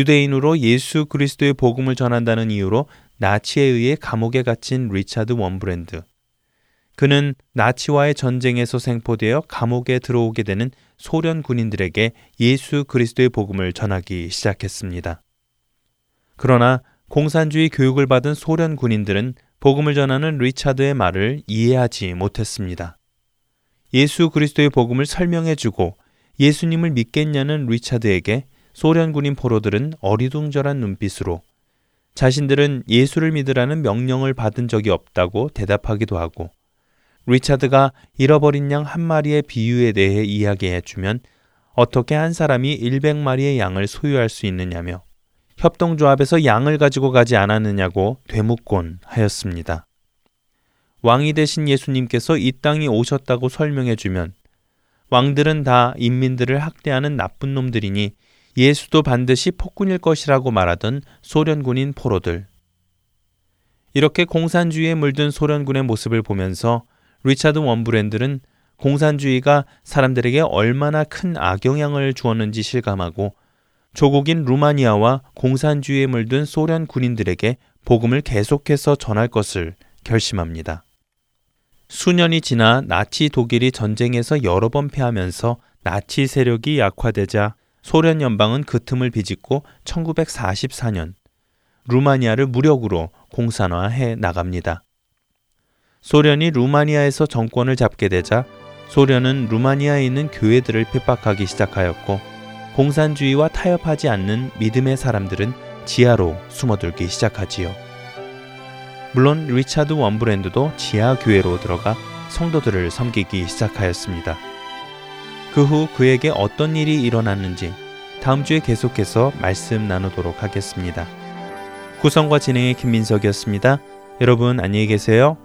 유대인으로 예수 그리스도의 복음을 전한다는 이유로 나치에 의해 감옥에 갇힌 리차드 웜브란드. 그는 나치와의 전쟁에서 생포되어 감옥에 들어오게 되는 소련 군인들에게 예수 그리스도의 복음을 전하기 시작했습니다. 그러나 공산주의 교육을 받은 소련 군인들은 복음을 전하는 리차드의 말을 이해하지 못했습니다. 예수 그리스도의 복음을 설명해주고 예수님을 믿겠냐는 리차드에게 소련 군인 포로들은 어리둥절한 눈빛으로 자신들은 예수를 믿으라는 명령을 받은 적이 없다고 대답하기도 하고 리차드가 잃어버린 양 한 마리의 비유에 대해 이야기해 주면 어떻게 한 사람이 100마리의 양을 소유할 수 있느냐며 협동조합에서 양을 가지고 가지 않았느냐고 되묻곤 하였습니다. 왕이 되신 예수님께서 이 땅에 오셨다고 설명해 주면 왕들은 다 인민들을 학대하는 나쁜 놈들이니 예수도 반드시 폭군일 것이라고 말하던 소련군인 포로들. 이렇게 공산주의에 물든 소련군의 모습을 보면서 리차드 원브랜드는 공산주의가 사람들에게 얼마나 큰 악영향을 주었는지 실감하고 조국인 루마니아와 공산주의에 물든 소련 군인들에게 복음을 계속해서 전할 것을 결심합니다. 수년이 지나 나치 독일이 전쟁에서 여러 번 패하면서 나치 세력이 약화되자 소련 연방은 그 틈을 비집고 1944년 루마니아를 무력으로 공산화해 나갑니다. 소련이 루마니아에서 정권을 잡게 되자 소련은 루마니아에 있는 교회들을 핍박하기 시작하였고 공산주의와 타협하지 않는 믿음의 사람들은 지하로 숨어들기 시작하지요. 물론 리차드 원브랜드도 지하 교회로 들어가 성도들을 섬기기 시작하였습니다. 그 후 그에게 어떤 일이 일어났는지 다음 주에 계속해서 말씀 나누도록 하겠습니다. 구성과 진행의 김민석이었습니다. 여러분 안녕히 계세요.